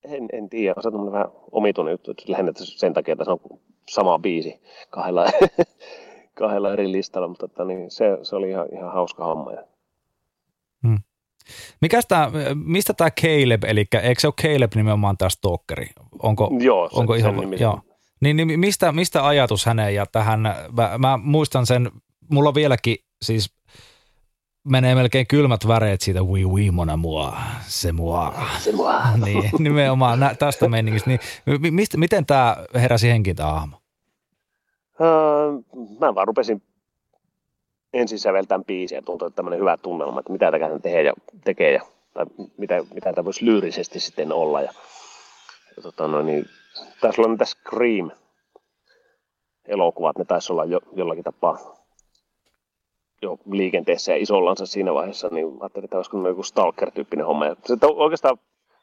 En, en tiedä, se on vähän omituinen juttu, että lähinnä sen takia, että se on sama biisi kahdella, kahdella eri listalla, mutta että, niin se, se, oli ihan, ihan hauska homma. Hmm. Mikäs tää, mistä tämä Caleb, eli eikö se ole Caleb nimenomaan tämä stalkeri? Onko, joo, se, onko ihan, sen joo. Niin, niin mistä, mistä ajatus häneen ja tähän, mä, mä muistan sen, mulla on vieläkin siis menee melkein kylmät väreet siitä oui oui mona mua, se mua. Se mua. niin, nimenomaan nä, tästä meningistä. Niin, mistä, miten tämä heräsi henkiin tämä aamu? Öö, mä vaan rupesin ensin säveltämään biisiä ja tuntui, että tämmöinen hyvä tunnelma, että mitä tämä tekee ja, tekee ja tai mitä, mitä tämä voisi lyyrisesti sitten olla. Ja, ja tota, no, niin, taisi olla niitä Scream-elokuvat, ne taisi olla jo, jollakin tapaa jo liikenteessä ja isollansa siinä vaiheessa, niin ajattelin, että olisiko joku stalker-tyyppinen homma. Ja se oikeastaan,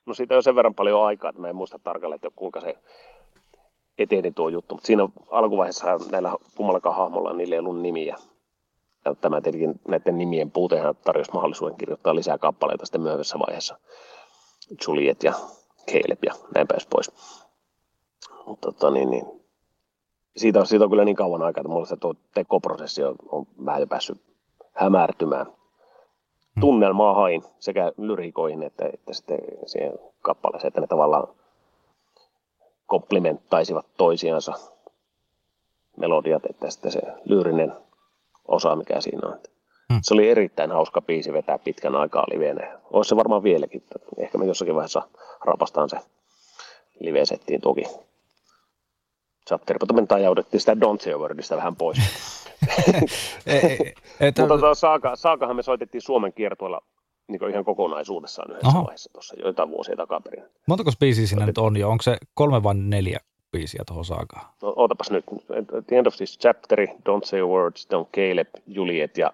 no siitä on sen verran paljon aikaa, että mä en muista tarkalleen, että kuinka se eteni tuo juttu, mutta siinä alkuvaiheessa näillä kummallakaan hahmolla niillä ei ollut nimiä. Ja tämä tietenkin näiden nimien puutehan tarjosi mahdollisuuden kirjoittaa lisää kappaleita sitten myöhemmässä vaiheessa. Juliet ja Caleb ja näin pääsi pois. Mutta tota, niin, niin. Siitä, on, siitä on kyllä niin kauan aikaa, että mulla se tuo tekoprosessi on, on vähän jo päässyt hämärtymään. Hmm. Tunnelmaa hain sekä lyrikoihin että, että sitten siihen kappaleeseen, että ne tavallaan komplementtaisivat toisiansa melodiat, että sitten se lyyrinen osa, mikä siinä on. Hmm. Se oli erittäin hauska biisi vetää pitkän aikaa liveenä. Olisi se varmaan vieläkin. Ehkä me jossakin vaiheessa rapastaan se live-settiin toki. Chapterpotomentaan jaudettiin sitä Don't Say Wordista vähän pois. Mutta saaka, saakahan me soitettiin Suomen kiertueella niin ihan kokonaisuudessaan yhdessä Aha. vaiheessa tuossa joitain vuosia takaperin. Montako biisiä siinä nyt on jo? Onko se kolme vai neljä biisiä tuohon saakaan? No, ootapas nyt. At the end of this chapter, Don't Say Words, Don't Caleb, Juliet ja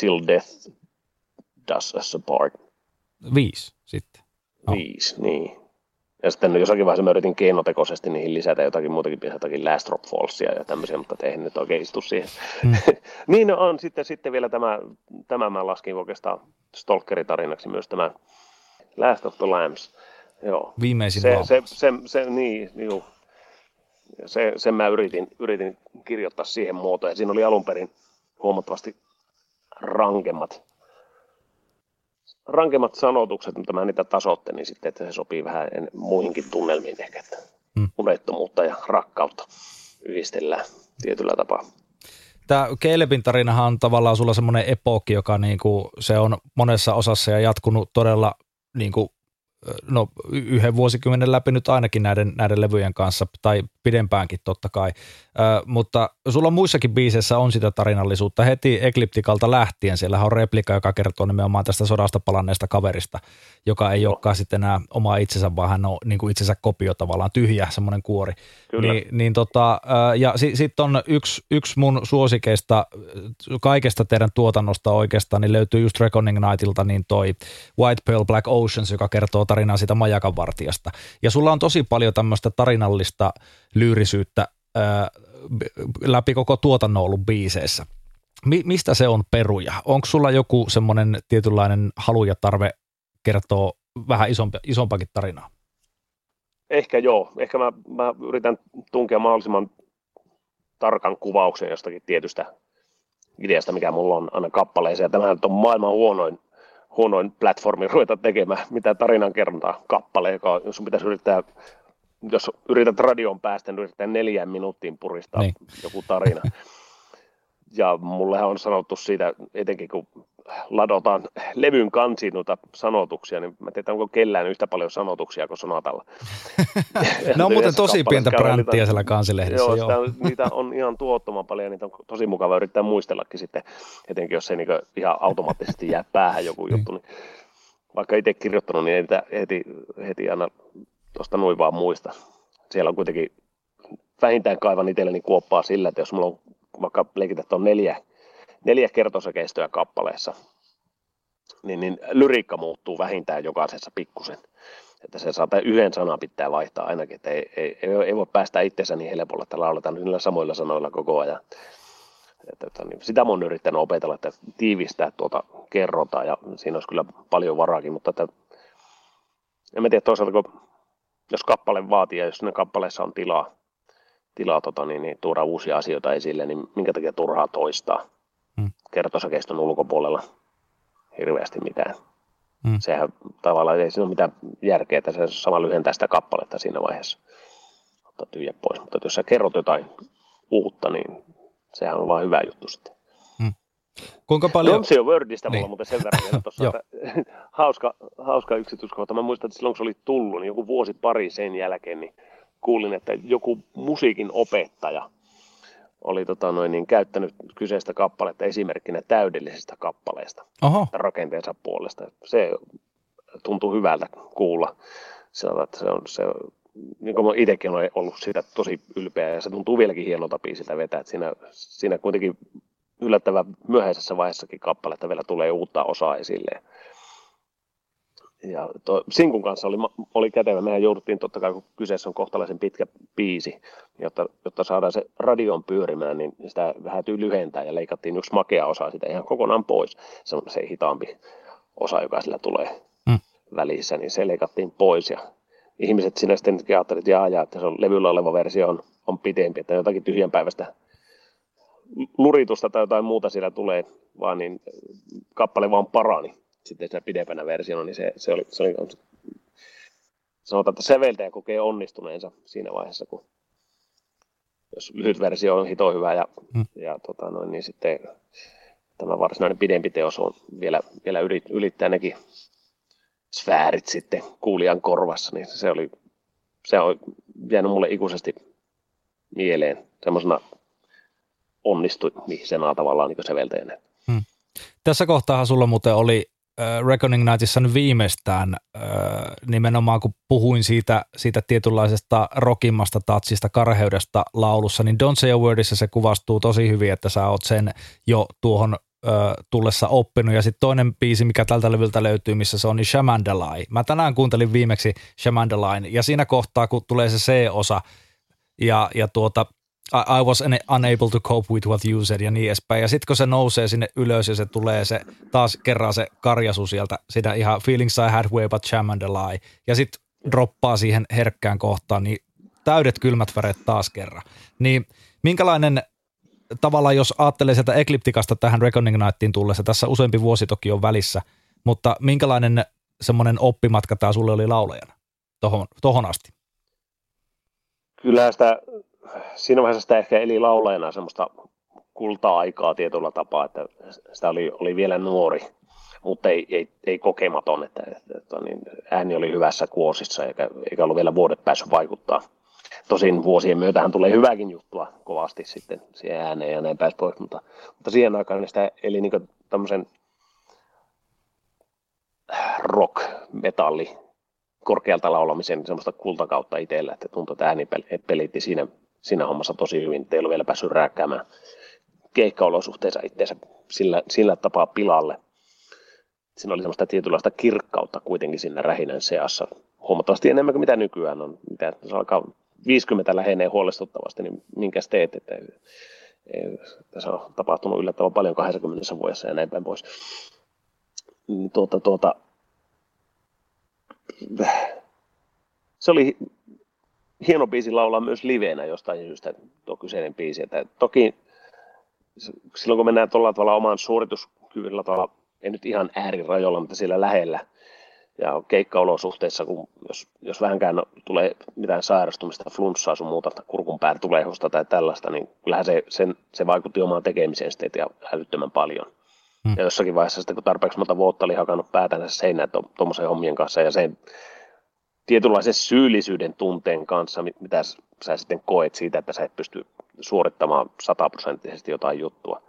Till Death Does Us Apart. Viisi sitten. No. Viisi, niin. Ja sitten jossakin vaiheessa mä yritin keinotekoisesti niihin lisätä jotakin muutakin, jotakin Last Drop Fallsia ja tämmöisiä, mutta eihän nyt oikein istu siihen. Mm. niin on sitten, sitten vielä tämä, tämä mä laskin oikeastaan Stalkeritarinaksi myös tämä Last of the Lambs. Joo. Viimeisin se, se, se, se, niin, juu. Se, sen mä yritin, yritin kirjoittaa siihen muotoon, ja siinä oli alun perin huomattavasti rankemmat rankemmat sanotukset, mutta mä niitä tasoittelin sitten, että se sopii vähän muihinkin tunnelmiin ehkä, että hmm. unettomuutta ja rakkautta yhdistellään tietyllä tapaa. Tämä Calebin tarinahan on tavallaan sulla semmoinen epookki, joka niinku, se on monessa osassa ja jatkunut todella niinku no yhden vuosikymmenen läpi nyt ainakin näiden, näiden levyjen kanssa, tai pidempäänkin totta kai. Ö, mutta sulla muissakin biiseissä on sitä tarinallisuutta heti Ekliptikalta lähtien. Siellä on replika, joka kertoo nimenomaan tästä sodasta palanneesta kaverista, joka ei no. olekaan sitten enää oma itsensä, vaan hän on niin kuin itsensä kopio tavallaan, tyhjä semmoinen kuori. Kyllä. Ni, niin tota, ja sitten sit on yksi, yksi mun suosikeista kaikesta teidän tuotannosta oikeastaan, niin löytyy just Reckoning Nightilta niin toi White Pearl Black Oceans, joka kertoo tarinaa siitä majakan vartijasta. Ja sulla on tosi paljon tämmöistä tarinallista lyyrisyyttä ää, läpi koko tuotannon ollut biiseissä. Mi- mistä se on peruja? Onko sulla joku semmoinen tietynlainen halu ja tarve kertoa vähän isompi, isompakin tarinaa? Ehkä joo. Ehkä mä, mä yritän tunkea mahdollisimman tarkan kuvauksen jostakin tietystä ideasta, mikä mulla on aina kappaleeseen. Tämähän on maailman huonoin huonoin platformi ruveta tekemään mitään tarinan kerrontaa kappale, joka jos sun pitäisi yrittää, jos yrität radion päästä, niin yrittää neljään minuuttiin puristaa niin. joku tarina. Ja mullehan on sanottu siitä, etenkin kun ladotaan levyn kansiin noita sanotuksia, niin mä tiedän, onko kellään yhtä paljon sanotuksia kuin Sonatalla. ne on muuten tosi pientä bränttiä siellä kansilehdessä. Joo, joo. Sitä, niitä on ihan tuottoman paljon, niitä on tosi mukava yrittää muistellakin sitten, etenkin jos se niin ihan automaattisesti jää päähän joku juttu, niin vaikka itse kirjoittanut, niin ei niitä heti, heti aina tuosta noin vaan muista. Siellä on kuitenkin vähintään kaivan itselleni kuoppaa sillä, että jos mulla on vaikka leikitä, on neljä, neljä kertosäkeistöä kappaleessa, niin, niin lyriikka muuttuu vähintään jokaisessa pikkusen. Että se saa yhden sanan pitää vaihtaa ainakin, että ei, ei, ei, voi päästä itsensä niin helpolla, että lauletaan niillä samoilla sanoilla koko ajan. Että, että, niin sitä mä oon yrittänyt opetella, että tiivistää tuota kerrotaan ja siinä olisi kyllä paljon varaakin, mutta että, en mä tiedä toisaalta, kun jos kappale vaatii ja jos ne kappaleessa on tilaa, tilaa tota, niin, niin, tuoda uusia asioita esille, niin minkä takia turhaa toistaa kertosakeiston ulkopuolella hirveästi mitään. Hmm. Sehän tavallaan ei siinä ole mitään järkeä, että se sama lyhentää sitä kappaletta siinä vaiheessa. Ottaa tyhjä pois. Mutta jos sä kerrot jotain uutta, niin sehän on vain hyvä juttu sitten. Hmm. Kuinka paljon... Don't Wordista niin. mulla muuten sen verran tuossa, että hauska, hauska yksityiskohta. Mä muistan, että silloin kun se oli tullut, niin joku vuosi pari sen jälkeen, niin kuulin, että joku musiikin opettaja oli tota noin, niin, käyttänyt kyseistä kappaletta esimerkkinä täydellisestä kappaleesta Oho. rakenteensa puolesta. Se tuntuu hyvältä kuulla. Se että se on, se, niin kuin itsekin olen ollut siitä tosi ylpeä ja se tuntuu vieläkin hienolta biisiltä vetää. Että siinä, siinä kuitenkin yllättävän myöhäisessä vaiheessakin kappaletta vielä tulee uutta osaa esille ja to, Sinkun kanssa oli, oli kätevä. Mehän jouduttiin totta kai, kun kyseessä on kohtalaisen pitkä biisi, jotta, jotta saadaan se radion pyörimään, niin sitä vähän lyhentää ja leikattiin yksi makea osa sitä ihan kokonaan pois. Se on se hitaampi osa, joka sillä tulee mm. välissä, niin se leikattiin pois ja ihmiset sinä sitten ajattelivat, että jaa, jaa, että se on levyllä oleva versio on, on pitempi, että jotakin tyhjän päivästä luritusta tai jotain muuta siellä tulee, vaan niin kappale vaan parani sitten siinä pidempänä versiona, niin se, se oli, se oli sanotaan, että säveltäjä kokee onnistuneensa siinä vaiheessa, kun jos lyhyt versio on hito hyvä ja, hmm. ja tota noin, niin sitten tämä varsinainen pidempi teos on vielä, vielä ylit, ylittää nekin sfäärit sitten kuulijan korvassa, niin se oli, se on jäänyt mulle ikuisesti mieleen semmoisena onnistumisena tavallaan niin säveltäjänä. Hmm. Tässä kohtaa sulla muuten oli Reckoning Nightissa nyt viimeistään äh, nimenomaan kun puhuin siitä, siitä tietynlaisesta rokimmasta tatsista, karheudesta laulussa, niin Don't Say a Wordissa se kuvastuu tosi hyvin, että sä oot sen jo tuohon äh, tullessa oppinut. Ja sitten toinen biisi, mikä tältä levyltä löytyy, missä se on, niin Shamandalai. Mä tänään kuuntelin viimeksi Shamandalain ja siinä kohtaa, kun tulee se C-osa, ja, ja tuota, I, I was unable to cope with what you said ja niin edespäin. Ja sitten kun se nousee sinne ylös ja se tulee se taas kerran se karjasu sieltä, sitä ihan feelings I had way but sham and lie. Ja sitten droppaa siihen herkkään kohtaan, niin täydet kylmät väret taas kerran. Niin minkälainen tavallaan, jos ajattelee sieltä Ekliptikasta tähän Reckoning Nightiin tullessa, tässä useampi vuosi toki on välissä, mutta minkälainen semmoinen oppimatka tämä sulle oli laulajana tohon, tohon asti? Kyllä sitä siinä vaiheessa sitä ehkä eli laulajana semmoista kulta-aikaa tietyllä tapaa, että sitä oli, oli vielä nuori, mutta ei, ei, ei kokematon, että, että, että niin, ääni oli hyvässä kuosissa eikä, eikä ollut vielä vuodet päässyt vaikuttaa. Tosin vuosien myötähän tulee hyväkin juttua kovasti sitten siihen ääneen ja näin pääsi pois, mutta, mutta siihen aikaan sitä eli niin tämmöisen rock, metalli, korkealta laulamisen semmoista kultakautta itsellä, että tuntui, että ääni pelitti siinä siinä hommassa tosi hyvin. Ei ollut vielä päässyt rääkkäämään keikkaolosuhteissa itseensä sillä, sillä tapaa pilalle. Siinä oli semmoista tietynlaista kirkkautta kuitenkin siinä rähinän seassa. Huomattavasti enemmän kuin mitä nykyään on. Mitä, jos alkaa 50 lähenee huolestuttavasti, niin minkäs teet, että ei, tässä on tapahtunut yllättävän paljon 20 vuodessa ja näin päin pois. Tuota, tuota, se oli hieno biisi laulaa myös liveenä jostain syystä tuo kyseinen biisi. Että toki silloin kun mennään tuolla tavalla oman suorituskyvyllä tavalla, ei nyt ihan äärirajoilla, mutta siellä lähellä, ja keikkaolosuhteissa, kun jos, jos vähänkään tulee mitään sairastumista, flunssaa sun muuta, kurkun päär tulehosta tai tällaista, niin kyllähän se, sen, se vaikutti omaan tekemiseen sitten ja älyttömän paljon. Hmm. Ja jossakin vaiheessa sitten, kun tarpeeksi monta vuotta oli hakannut päätänsä seinään tuommoisen hommien kanssa ja sen tietynlaisen syyllisyyden tunteen kanssa, mitä sä sitten koet siitä, että sä et pysty suorittamaan sataprosenttisesti jotain juttua,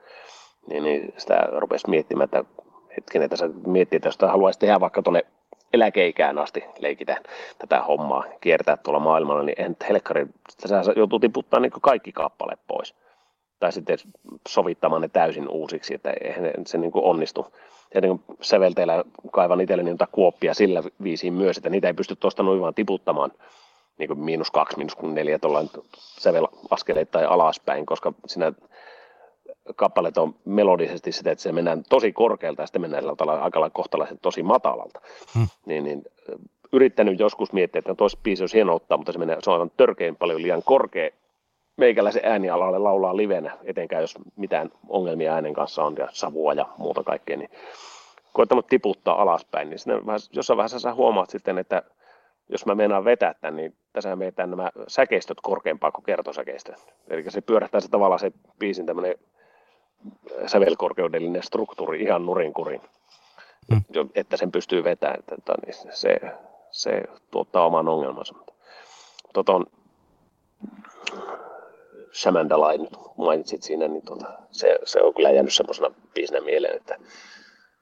niin, niin sitä rupesi miettimään, että hetken, että sä miettii, että jos haluaisi tehdä vaikka tuonne eläkeikään asti leikitä tätä hommaa, kiertää tuolla maailmalla, niin en helkkari, sä joutuu tiputtaa niin kaikki kappaleet pois. Tai sitten sovittamaan ne täysin uusiksi, että eihän se niin onnistu. Ja niin sävelteillä kaivan itselleni niitä kuoppia sillä viisiin myös, että niitä ei pysty tuosta noin vaan tiputtamaan niin kuin miinus kaksi, miinus neljä tuollain sävelaskeleittain alaspäin, koska siinä kappaleet on melodisesti sitä, että se mennään tosi korkealta ja sitten mennään sillä aika kohtalaisen tosi matalalta. Hmm. Niin, niin, yrittänyt joskus miettiä, että toisi biisi olisi hieno ottaa, mutta se, menee, se on aivan törkein paljon liian korkea meikäläisen äänialalle laulaa livenä, etenkään jos mitään ongelmia äänen kanssa on ja savua ja muuta kaikkea, niin koettanut tiputtaa alaspäin, niin jossain vaiheessa sä huomaat sitten, että jos mä meinaan vetää tämän, niin tässä meidän nämä säkeistöt korkeampaa kuin kertosäkeistö. Eli se pyörähtää se tavallaan se biisin tämmöinen sävelkorkeudellinen struktuuri ihan nurinkurin, hmm. että sen pystyy vetämään. Että, että, niin se, se tuottaa oman ongelmansa. Tota on, Shamandalain mainitsit siinä, niin tuota, se, se on kyllä jäänyt semmoisena biisinä mieleen, että,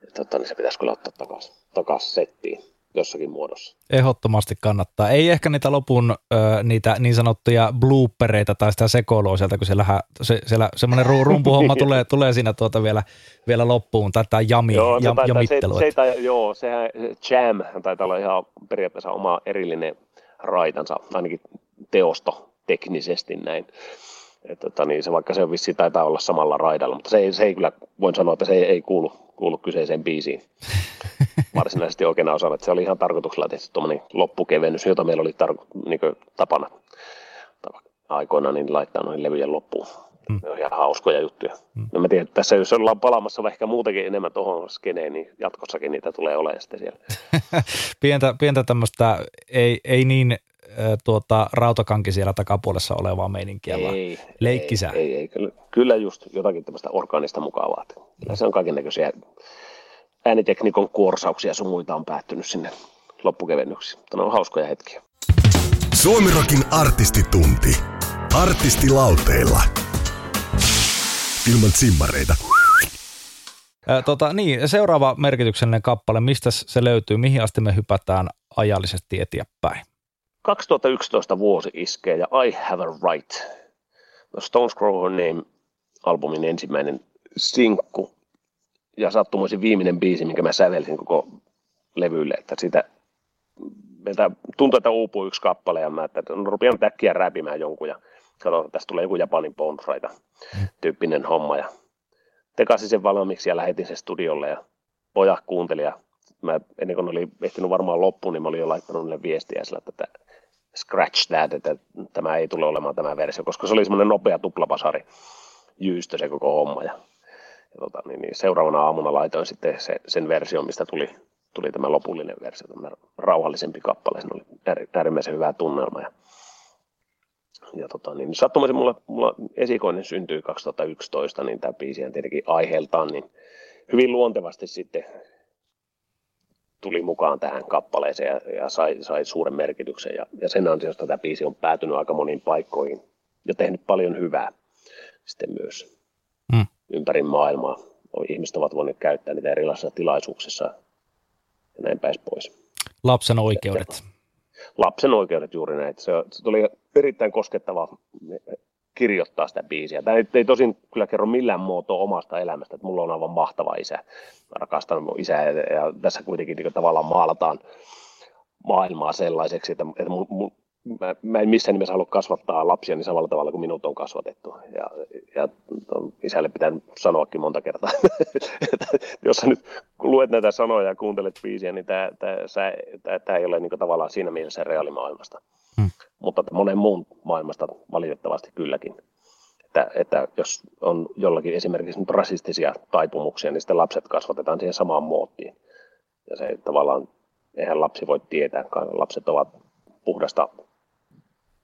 että, että niin se pitäisi kyllä ottaa takaisin, takaisin settiin jossakin muodossa. Ehdottomasti kannattaa. Ei ehkä niitä lopun ö, niitä niin sanottuja bloopereita tai sitä sekoilua sieltä, kun siellä, se, siellä semmoinen rumpuhomma tulee, tulee siinä tuota vielä, vielä loppuun, tätä jami, joo, jam, taitaa, jamittelua. Se, se, se, joo, sehän Jam taitaa olla ihan periaatteessa oma erillinen raitansa, ainakin teosto teknisesti näin. Et, tota, niin se, vaikka se on vissi taitaa olla samalla raidalla, mutta se ei, se ei kyllä, voin sanoa, että se ei, ei kuulu, kuulu kyseiseen biisiin varsinaisesti oikeana osana. Että se oli ihan tarkoituksella tehty tuommoinen loppukevennys, jota meillä oli tar- niin tapana aikoina niin laittaa noihin levyjen loppuun. Mm. Ne on ihan hauskoja juttuja. Mm. No mä tiedän, että tässä jos ollaan palaamassa ehkä muutakin enemmän tuohon skeneen, niin jatkossakin niitä tulee olemaan sitten siellä. pientä, pientä tämmöistä ei, ei niin tuota, rautakanki siellä takapuolessa olevaa meininkiä, ei, vaan leikkisää. Ei, ei, ei, kyllä, kyllä just jotakin tämmöistä orgaanista mukavaa. Kyllä se on kaiken näköisiä ääniteknikon kuorsauksia sun muita on päättynyt sinne loppukevennyksiin. Mutta ne on hauskoja hetkiä. Suomirokin artistitunti. Artisti lauteilla. Ilman simmareita. tota, niin, seuraava merkityksellinen kappale, mistä se löytyy, mihin asti me hypätään ajallisesti eteenpäin? 2011 vuosi iskee ja I Have a Right. The Stones Grow Her Name-albumin ensimmäinen sinkku ja sattumoisin viimeinen biisi, minkä mä sävelsin koko levylle, että sitä tuntui, että uupuu yksi kappale ja mä että no, rupean äkkiä räpimään jonkun ja katsotaan, tästä tulee joku Japanin Bonfraita tyyppinen homma ja tekasin sen valmiiksi ja lähetin sen studiolle ja pojat kuunteli ja mä, ennen kuin oli ehtinyt varmaan loppuun, niin mä olin jo laittanut niille viestiä sillä, että scratch that, että tämä ei tule olemaan tämä versio, koska se oli semmoinen nopea tuplapasari jyystö se koko homma. Ja, ja tota, niin, niin seuraavana aamuna laitoin sitten se, sen version, mistä tuli, tuli tämä lopullinen versio, tämä rauhallisempi kappale, se oli äärimmäisen hyvä tunnelma. Ja, ja tota, niin sattumoisin mulla, mulla esikoinen syntyi 2011, niin tämä biisi tietenkin aiheeltaan, niin hyvin luontevasti sitten tuli mukaan tähän kappaleeseen ja, ja sai, sai suuren merkityksen. Ja, ja sen ansiosta tämä biisi on päätynyt aika moniin paikkoihin ja tehnyt paljon hyvää sitten myös hmm. ympäri maailmaa. Ihmiset ovat voineet käyttää niitä erilaisissa tilaisuuksissa ja näin päin pois. Lapsen oikeudet. Lapsen oikeudet juuri näin. Se, se tuli erittäin koskettava kirjoittaa sitä biisiä. Tämä ei, ei tosin kyllä kerro millään muotoa omasta elämästä, että mulla on aivan mahtava isä. Mä rakastan mun isää ja, ja tässä kuitenkin niin tavallaan maalataan maailmaa sellaiseksi, että, että mun, mun, mä, mä en missään nimessä halua kasvattaa lapsia niin samalla tavalla kuin minut on kasvatettu. Ja, ja isälle pitää sanoakin monta kertaa, että jos sä nyt luet näitä sanoja ja kuuntelet biisiä, niin tämä, ei ole niin tavallaan siinä mielessä reaalimaailmasta. Hmm. Mutta monen muun maailmasta valitettavasti kylläkin. Että, että jos on jollakin esimerkiksi nyt rasistisia taipumuksia, niin sitten lapset kasvatetaan siihen samaan muottiin. Ja se tavallaan, eihän lapsi voi tietää, lapset ovat puhdasta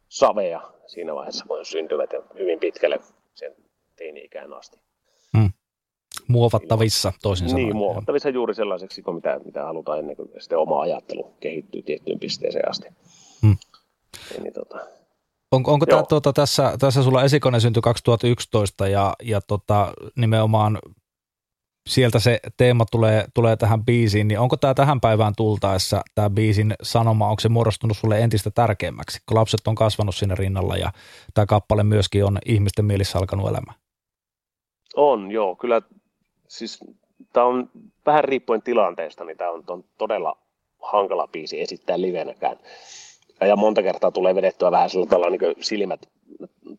savea siinä vaiheessa, kun syntyvät hyvin pitkälle sen teini-ikään asti. Hmm. muovattavissa toisin sanoen. Niin, muovattavissa juuri sellaiseksi kuin mitä, mitä halutaan ennen kuin sitten oma ajattelu kehittyy tiettyyn pisteeseen asti. Hmm. Niin, tota, on, onko tämä, tuota, tässä, tässä sulla esikone syntyi 2011 ja, ja tota, nimenomaan sieltä se teema tulee, tulee tähän biisiin, niin onko tämä tähän päivään tultaessa, tämä biisin sanoma, onko se muodostunut sulle entistä tärkeämmäksi, kun lapset on kasvanut siinä rinnalla ja tämä kappale myöskin on ihmisten mielissä alkanut elämään? On, joo. Kyllä siis tämä on vähän riippuen tilanteesta, niin tämä on, on todella hankala biisi esittää livenäkään. Ja monta kertaa tulee vedettyä vähän sillä tavalla niin silmät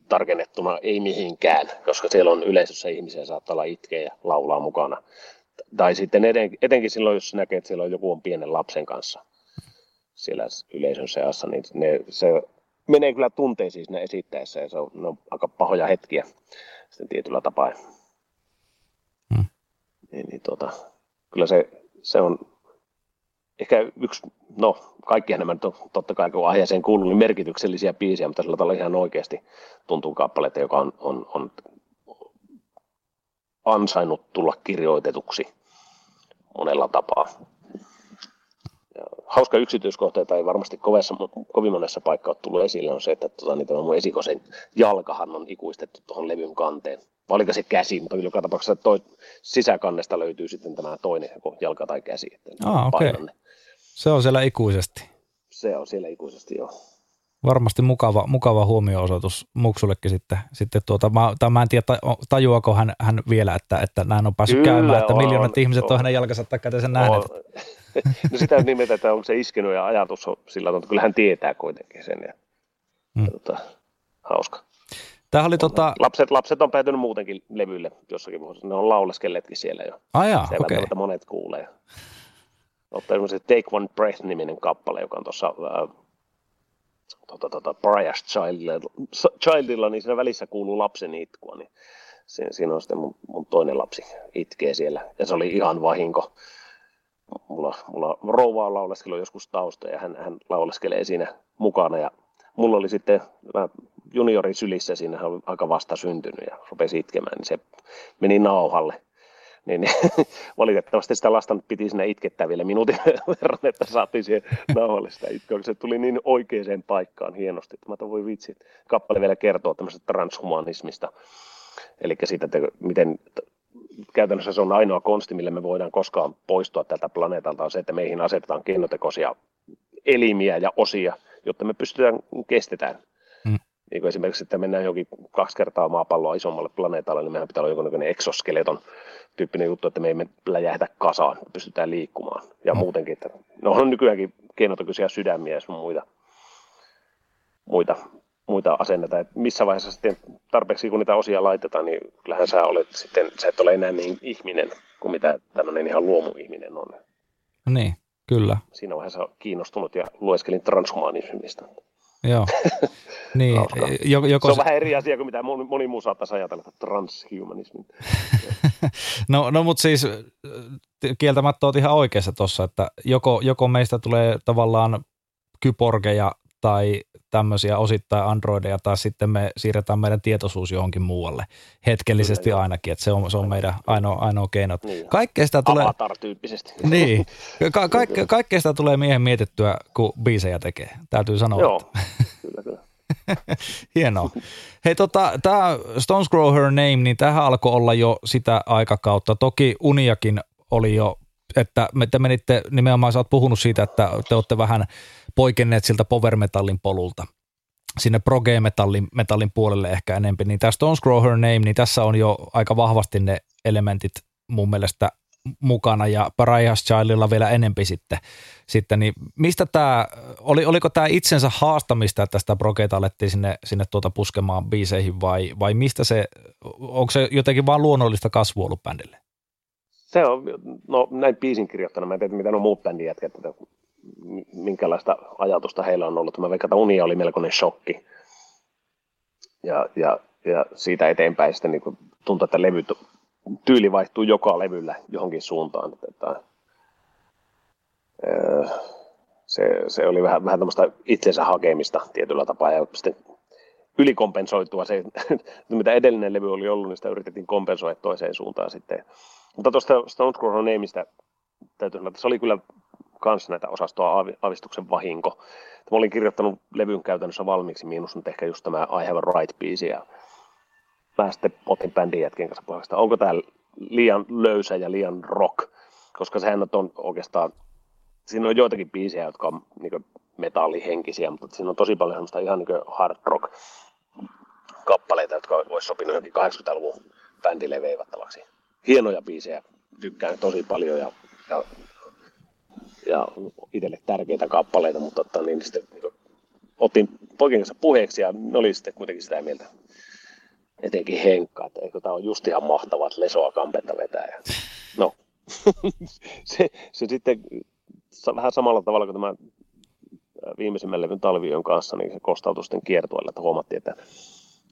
tarkennettuna ei mihinkään, koska siellä on yleisössä ihmisiä, saattaa olla itkeä ja laulaa mukana. Tai sitten eten, etenkin silloin, jos näkee, että siellä on joku on pienen lapsen kanssa siellä yleisön seassa, niin ne, se menee kyllä tunteisiin siinä esittäessä ja se on, ne on aika pahoja hetkiä sitten tietyllä tapaa. Hmm. Niin, niin tota, kyllä se, se on ehkä yksi, no kaikkihan nämä to, totta kai kun aiheeseen kuuluu, niin merkityksellisiä biisiä, mutta sillä tavalla ihan oikeasti tuntuu kappaleita, joka on, on, on ansainnut tulla kirjoitetuksi monella tapaa. Ja hauska yksityiskohta, jota ei varmasti kovessa, kovin monessa paikkaa ole tullut esille, on se, että tota, niin tämä mun esikosen jalkahan on ikuistettu tuohon levyn kanteen. Vai oliko se käsi, mutta joka tapauksessa toi, sisäkannesta löytyy sitten tämä toinen joko jalka tai käsi. Että ah, okay. Se on siellä ikuisesti. Se on siellä ikuisesti, joo. Varmasti mukava, mukava huomio-osoitus Muksullekin sitten. sitten tuota, mä, tai mä en tiedä, tajuako hän, hän vielä, että, että näin on päässyt Kyllä käymään, että miljoonat on, ihmiset on, on hänen jalkansa takaa sen nähneet. no sitä nimetä, että onko se iskenut ja ajatus on sillä tavalla, kyllä hän tietää kuitenkin sen. Ja, hmm. tota, hauska. Tämä oli tota... lapset, lapset on päätynyt muutenkin levylle jossakin vuosissa. Ne on lauleskelleetkin siellä jo. Ah jaa, okei. Okay. monet kuulee ottaa se Take One Breath-niminen kappale, joka on tuossa tota, tota, Briar's Childilla, Childilla, niin siinä välissä kuuluu lapsen itkua, niin siinä, siinä on sitten mun, mun toinen lapsi itkee siellä, ja se oli ihan vahinko. Mulla, mulla rouva on lauleskellut joskus tausta, ja hän, hän lauleskelee siinä mukana, ja mulla oli sitten juniorin sylissä, siinä hän oli aika vasta syntynyt, ja rupesi itkemään, niin se meni nauhalle niin, niin valitettavasti sitä lasta piti sinne itkettää vielä minuutin verran, että saatiin siihen nauhalle sitä itkoa. Se tuli niin oikeaan paikkaan hienosti, mä voi vitsi, kappale vielä kertoo tämmöisestä transhumanismista, eli siitä, että miten käytännössä se on ainoa konsti, millä me voidaan koskaan poistua tältä planeetalta, on se, että meihin asetetaan keinotekoisia elimiä ja osia, jotta me pystytään kestetään. Hmm. Niin kuin esimerkiksi, että mennään jokin kaksi kertaa maapalloa isommalle planeetalle, niin meidän pitää olla jonkinlainen exoskeleton tyyppinen juttu, että me emme läjähdä kasaan, pystytään liikkumaan. Ja mm. muutenkin, että no on nykyäänkin keinotokyisiä sydämiä ja sun muita, muita, muita asenneita. Että missä vaiheessa sitten tarpeeksi kun niitä osia laitetaan, niin kyllähän sä olet sitten, sä et ole enää niin ihminen kuin mitä tämmöinen ihan luomu-ihminen on. Niin, kyllä. Siinä vaiheessa kiinnostunut ja lueskelin transhumanismista. Joo. niin, joko, joko se on se... vähän eri asia kuin mitä moni, moni muu saattaisi ajatella, transhumanismin. no, no mutta siis kieltämättä olet ihan oikeassa tuossa, että joko, joko meistä tulee tavallaan kyborgeja tai tämmöisiä osittain androideja, tai sitten me siirretään meidän tietoisuus johonkin muualle, hetkellisesti Kyllä, ainakin, että se on, se on meidän ainoa, ainoa keino. Niin. Kaikkea sitä tulee... Avatar-tyyppisesti. Niin, Ka- ka- kaikkea sitä tulee miehen mietittyä, kun biisejä tekee, täytyy sanoa. Joo, että... kyllä, kyllä. Hienoa. Hei, tota, tämä Stones Grow Her Name, niin tähän alkoi olla jo sitä aikakautta. Toki Uniakin oli jo, että te menitte, nimenomaan sä oot puhunut siitä, että te olette vähän poikenneet siltä power metallin polulta sinne proge metallin, puolelle ehkä enempi, niin tämä Stones Grow Her Name, niin tässä on jo aika vahvasti ne elementit mun mielestä mukana ja Pariah's Childilla vielä enempi sitten, sitten niin mistä tämä, oli, oliko tämä itsensä haastamista, että sitä progeita alettiin sinne, sinne tuota puskemaan biiseihin vai, vai mistä se, onko se jotenkin vaan luonnollista kasvua ollut bändille? Se on, no näin biisin kirjoittana, mä en tiedä mitä on muut bändin jätkät, minkälaista ajatusta heillä on ollut. Mä veikkaan, että Unia oli melkoinen shokki. Ja, ja, ja siitä eteenpäin sitten niin tuntuu, että levy, tyyli vaihtuu joka levyllä johonkin suuntaan. Että, se, se oli vähän, vähän tämmöistä itsensä hakemista tietyllä tapaa ja sitten ylikompensoitua se, mitä edellinen levy oli ollut, niin sitä yritettiin kompensoida toiseen suuntaan sitten Mutta tuosta Stone Crow Nameista täytyy sanoa, että se oli kyllä kans näitä osastoa avistuksen vahinko. Mä olin kirjoittanut levyn käytännössä valmiiksi, miinus nyt ehkä just tämä I Have a Right-biisi, ja mä sitten otin bändin jätkien kanssa puheesta, onko tämä liian löysä ja liian rock, koska sehän on oikeastaan, siinä on joitakin biisejä, jotka on niin metallihenkisiä, mutta siinä on tosi paljon semmoista ihan niin hard rock kappaleita, jotka olisi sopinut johonkin 80-luvun bändille veivattavaksi. Hienoja biisejä, tykkään tosi paljon ja, ja, ja itselle tärkeitä kappaleita, mutta että, niin, sitten otin poikien kanssa puheeksi ja ne oli sitten kuitenkin sitä mieltä, etenkin Henkka, että tämä on just ihan mahtavaa, että Lesoa kampetta vetää. Ja, no, se, se sitten vähän samalla tavalla kuin tämä viimeisimmän levyn talvion kanssa, niin se kostautui sitten kiertueelle, että huomattiin, että,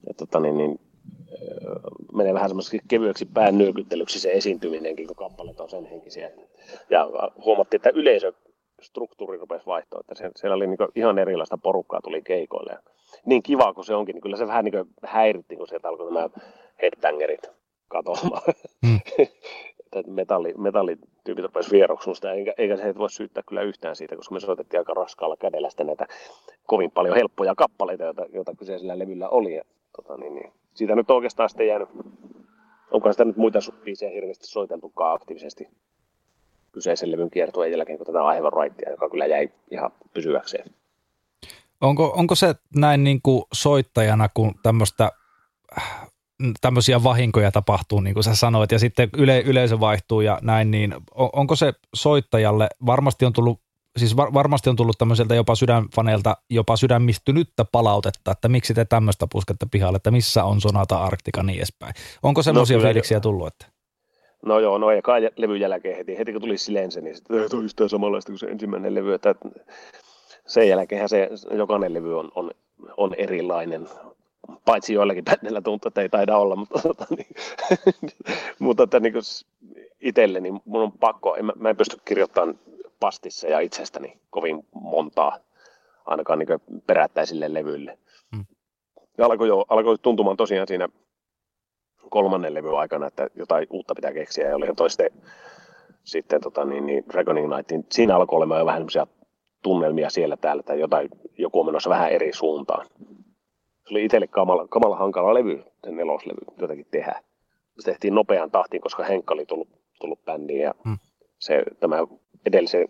että tota, niin, niin, menee vähän semmoiseksi kevyeksi pään nyökyttelyksi se esiintyminenkin, kun kappaleet on sen henkisiä. Ja huomattiin, että yleisö struktuuri rupesi vaihtoa, että siellä oli niin ihan erilaista porukkaa tuli keikoille. Niin kiva kuin se onkin, niin kyllä se vähän niin häiritti, kun sieltä alkoi nämä headbangerit katoamaan. Mm. metalli, metallityypit rupesi vieroksusta, eikä, eikä se voi syyttää kyllä yhtään siitä, koska me soitettiin aika raskaalla kädellä näitä kovin paljon helppoja kappaleita, joita, joita kyseisellä levyllä oli. Ja, tota, niin, niin. Siitä nyt oikeastaan sitten jäänyt, onko sitä nyt muita biisejä hirveästi soiteltukaan aktiivisesti kyseisen levyn kiertueen jälkeen, kun tätä aivan Rightia, joka kyllä jäi ihan pysyväkseen. Onko, onko se näin niin kuin soittajana, kun tämmöistä tämmöisiä vahinkoja tapahtuu, niin kuin sä sanoit, ja sitten yle, yleisö vaihtuu ja näin, niin on, onko se soittajalle, varmasti on tullut, siis var, varmasti on tullut tämmöiseltä jopa sydänfaneilta jopa sydämistynyttä palautetta, että miksi te tämmöistä puskette pihalle, että missä on Sonata Arktika niin edespäin. Onko semmoisia no, fiiliksiä tullut? Että? No joo, no eka levyn jälkeen heti, heti kun tuli Silense, niin sitten on yhtään samanlaista kuin se ensimmäinen levy, että sen jälkeen se jokainen levy on, on, on erilainen, paitsi joillakin bändeillä tuntuu, että ei taida olla, mutta, tota, niin, mutta että niin itselle, niin mun on pakko, en, mä en pysty kirjoittamaan pastissa ja itsestäni kovin montaa, ainakaan niin perättäisille levyille. Hmm. Ja alkoi, jo, alkoi tuntumaan tosiaan siinä kolmannen levyn aikana, että jotain uutta pitää keksiä, ja oli toisten sitten tota, niin, niin Dragoning Night, niin siinä alkoi olemaan jo vähän tunnelmia siellä täällä, että jotain, joku on menossa vähän eri suuntaan se oli itselle kamala, kamala hankala levy, sen neloslevy jotenkin tehdä. Se tehtiin nopean tahtiin, koska Henkka oli tullut, tullut bändiin ja hmm. Se, tämä edellisen,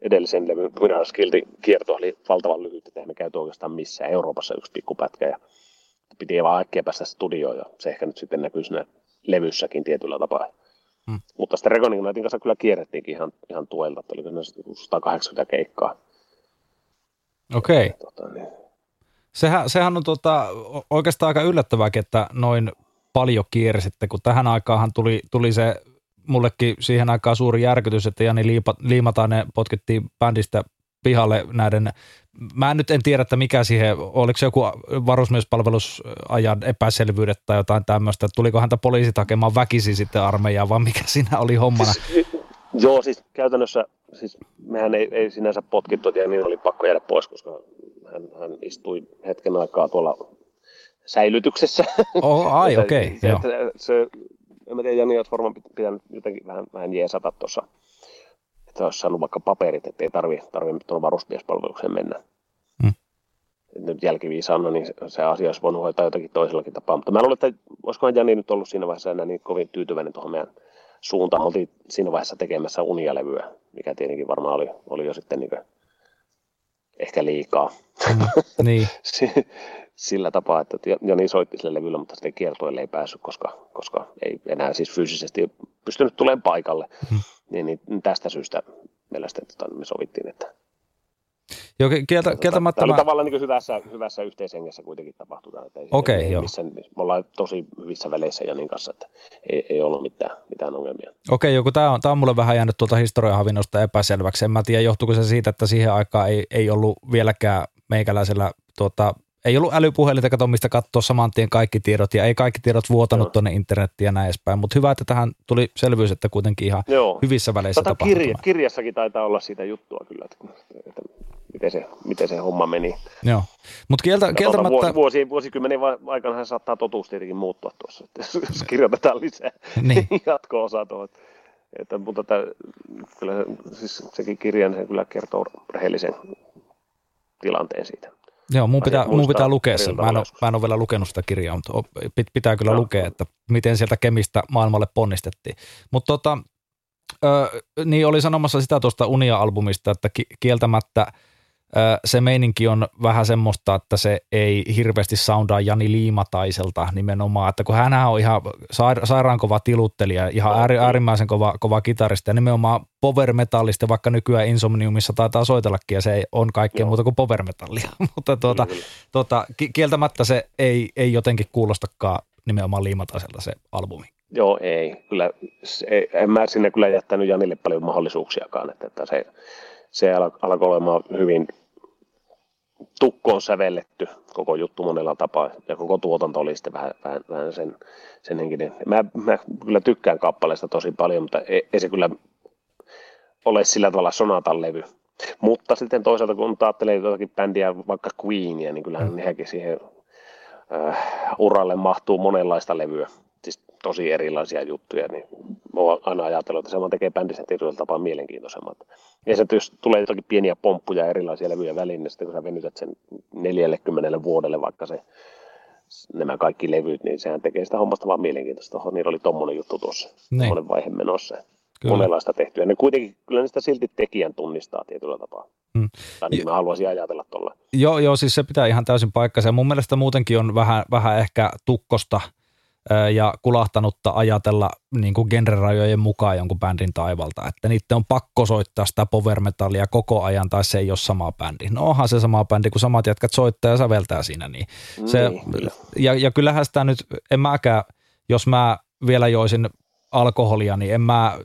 edellisen levyn Winner Skilti kierto oli valtavan lyhyt, että me käyty oikeastaan missään Euroopassa yksi pikkupätkä ja piti vaan äkkiä päästä studioon ja se ehkä nyt sitten näkyy siinä levyssäkin tietyllä tapaa. Hmm. Mutta sitten Reconing Nightin kanssa kyllä kierrettiinkin ihan, ihan tuelta, että oliko ne 180 keikkaa. Okei. Okay. Tota, niin, Sehän, sehän on tota, oikeastaan aika yllättävääkin, että noin paljon kiersitte, kun tähän aikaanhan tuli, tuli se mullekin siihen aikaan suuri järkytys, että Jani Liipa, Liimatainen potkittiin bändistä pihalle näiden, mä en nyt en tiedä, että mikä siihen, oliko se joku varusmiespalvelusajan epäselvyydet tai jotain tämmöistä, tuliko häntä poliisit hakemaan väkisin sitten armeijaa, vaan mikä siinä oli hommana? Joo, siis käytännössä, siis mehän ei, ei sinänsä potkittu, ja niin oli pakko jäädä pois, koska hän, hän istui hetken aikaa tuolla säilytyksessä. Oh, ai, okei. Okay, se, se, en mä tiedä, Jani olisi varmaan pitänyt jotenkin vähän, vähän jeesata tuossa, että olisi saanut vaikka paperit, ettei tarvi, tarvi tuolla varuspiespalvelukseen mennä. Hmm. Nyt jälkiviisaana, niin se, se asia olisi voinut hoitaa jotakin toisellakin tapaa. Mutta mä luulen, että olisikohan Jani nyt ollut siinä vaiheessa enää niin kovin tyytyväinen tuohon meidän suuntaan. Oltiin siinä vaiheessa tekemässä unialevyä, mikä tietenkin varmaan oli, oli jo sitten niin ehkä liikaa. Mm, niin. Sillä tapaa, että Joni soitti sille levyllä, mutta sitten kiertoille ei päässyt, koska, koska ei enää siis fyysisesti pystynyt tulemaan paikalle. Mm. Niin, niin, tästä syystä mielestäni tota, me sovittiin, että Joo, kieltä, tota, kieltämättä Tämä oli tavallaan niin hyvässä, hyvässä yhteishengessä kuitenkin tapahtuu. Okei, okay, joo. Missä, me ollaan tosi hyvissä väleissä Janin kanssa, että ei, ei ollut mitään, mitään ongelmia. Okei, okay, joku tämä on, tämä on mulle vähän jäänyt tuolta historiahavinnosta epäselväksi. En mä tiedä, johtuuko se siitä, että siihen aikaan ei, ei ollut vieläkään meikäläisellä tuota, ei ollut älypuhelinta, kato mistä katsoa saman tien kaikki tiedot, ja ei kaikki tiedot vuotanut no. tuonne internettiin ja näin edespäin, mutta hyvä, että tähän tuli selvyys, että kuitenkin ihan Joo. hyvissä väleissä Tätä kirja, kirjassakin taitaa olla siitä juttua kyllä, että, että miten se, miten se homma meni. Joo, mutta kieltä, kieltämättä... Vuosi, vuosi, vuosikymmenen aikana saattaa totuus tietenkin muuttua tuossa, että jos kirjoitetaan lisää niin. jatko-osaa tuohon. Että, mutta tämä, kyllä siis sekin kirja, se kyllä kertoo rehellisen tilanteen siitä. Joo, mun pitää, mun pitää lukea se. Mä en, ole, mä en ole vielä lukenut sitä kirjaa, mutta pitää kyllä no. lukea, että miten sieltä kemistä maailmalle ponnistettiin. Mutta tota, niin oli sanomassa sitä tuosta Unia-albumista, että kieltämättä – se meininki on vähän semmoista, että se ei hirveästi soundaa Jani Liimataiselta nimenomaan, että kun hän on ihan sairaan kova tiluttelija, ihan äärimmäisen kova, kova kitaristi ja nimenomaan power metallista, vaikka nykyään Insomniumissa taitaa soitellakin ja se ei on kaikkea Joo. muuta kuin power metallia, mutta tuota, tuota, kieltämättä se ei, ei jotenkin kuulostakaan nimenomaan Liimataiselta se albumi. Joo, ei. Kyllä, se, en mä sinne kyllä jättänyt Janille paljon mahdollisuuksiakaan, että, että se, se alkoi olemaan hyvin tukkoon sävelletty koko juttu monella tapaa, ja koko tuotanto oli sitten vähän, vähän, vähän sen, sen henkinen. Mä, mä kyllä tykkään kappaleesta tosi paljon, mutta ei, ei se kyllä ole sillä tavalla sonatan levy. Mutta sitten toisaalta, kun ajattelee jotakin bändiä, vaikka Queenia, niin kyllähän mm. hekin siihen äh, uralle mahtuu monenlaista levyä siis tosi erilaisia juttuja, niin mä oon aina ajatellut, että se tekee bändissä tietyllä tapaa mielenkiintoisemmat. Ja se jos tulee jotakin pieniä pomppuja erilaisia levyjä väliin, niin sitten kun sä venytät sen 40 vuodelle vaikka se nämä kaikki levyt, niin sehän tekee sitä hommasta vaan mielenkiintoista. Niillä oli tommonen juttu tuossa, niin. tommonen vaihe menossa. Kyllä. monenlaista tehtyä. Ne kuitenkin, kyllä ne sitä silti tekijän tunnistaa tietyllä tapaa. Hmm. Tai niin mä haluaisin ajatella tuolla. Joo, joo, siis se pitää ihan täysin paikkansa. Mun mielestä muutenkin on vähän, vähän ehkä tukkosta – ja kulahtanutta ajatella niin kuin genrerajojen mukaan jonkun bändin taivalta, että niiden on pakko soittaa sitä power metallia koko ajan tai se ei ole sama bändi. No onhan se sama bändi, kun samat jätkät soittaa ja säveltää siinä. Niin. Se, niin. ja, ja kyllähän sitä nyt, en mäkään, jos mä vielä joisin alkoholia, niin en mä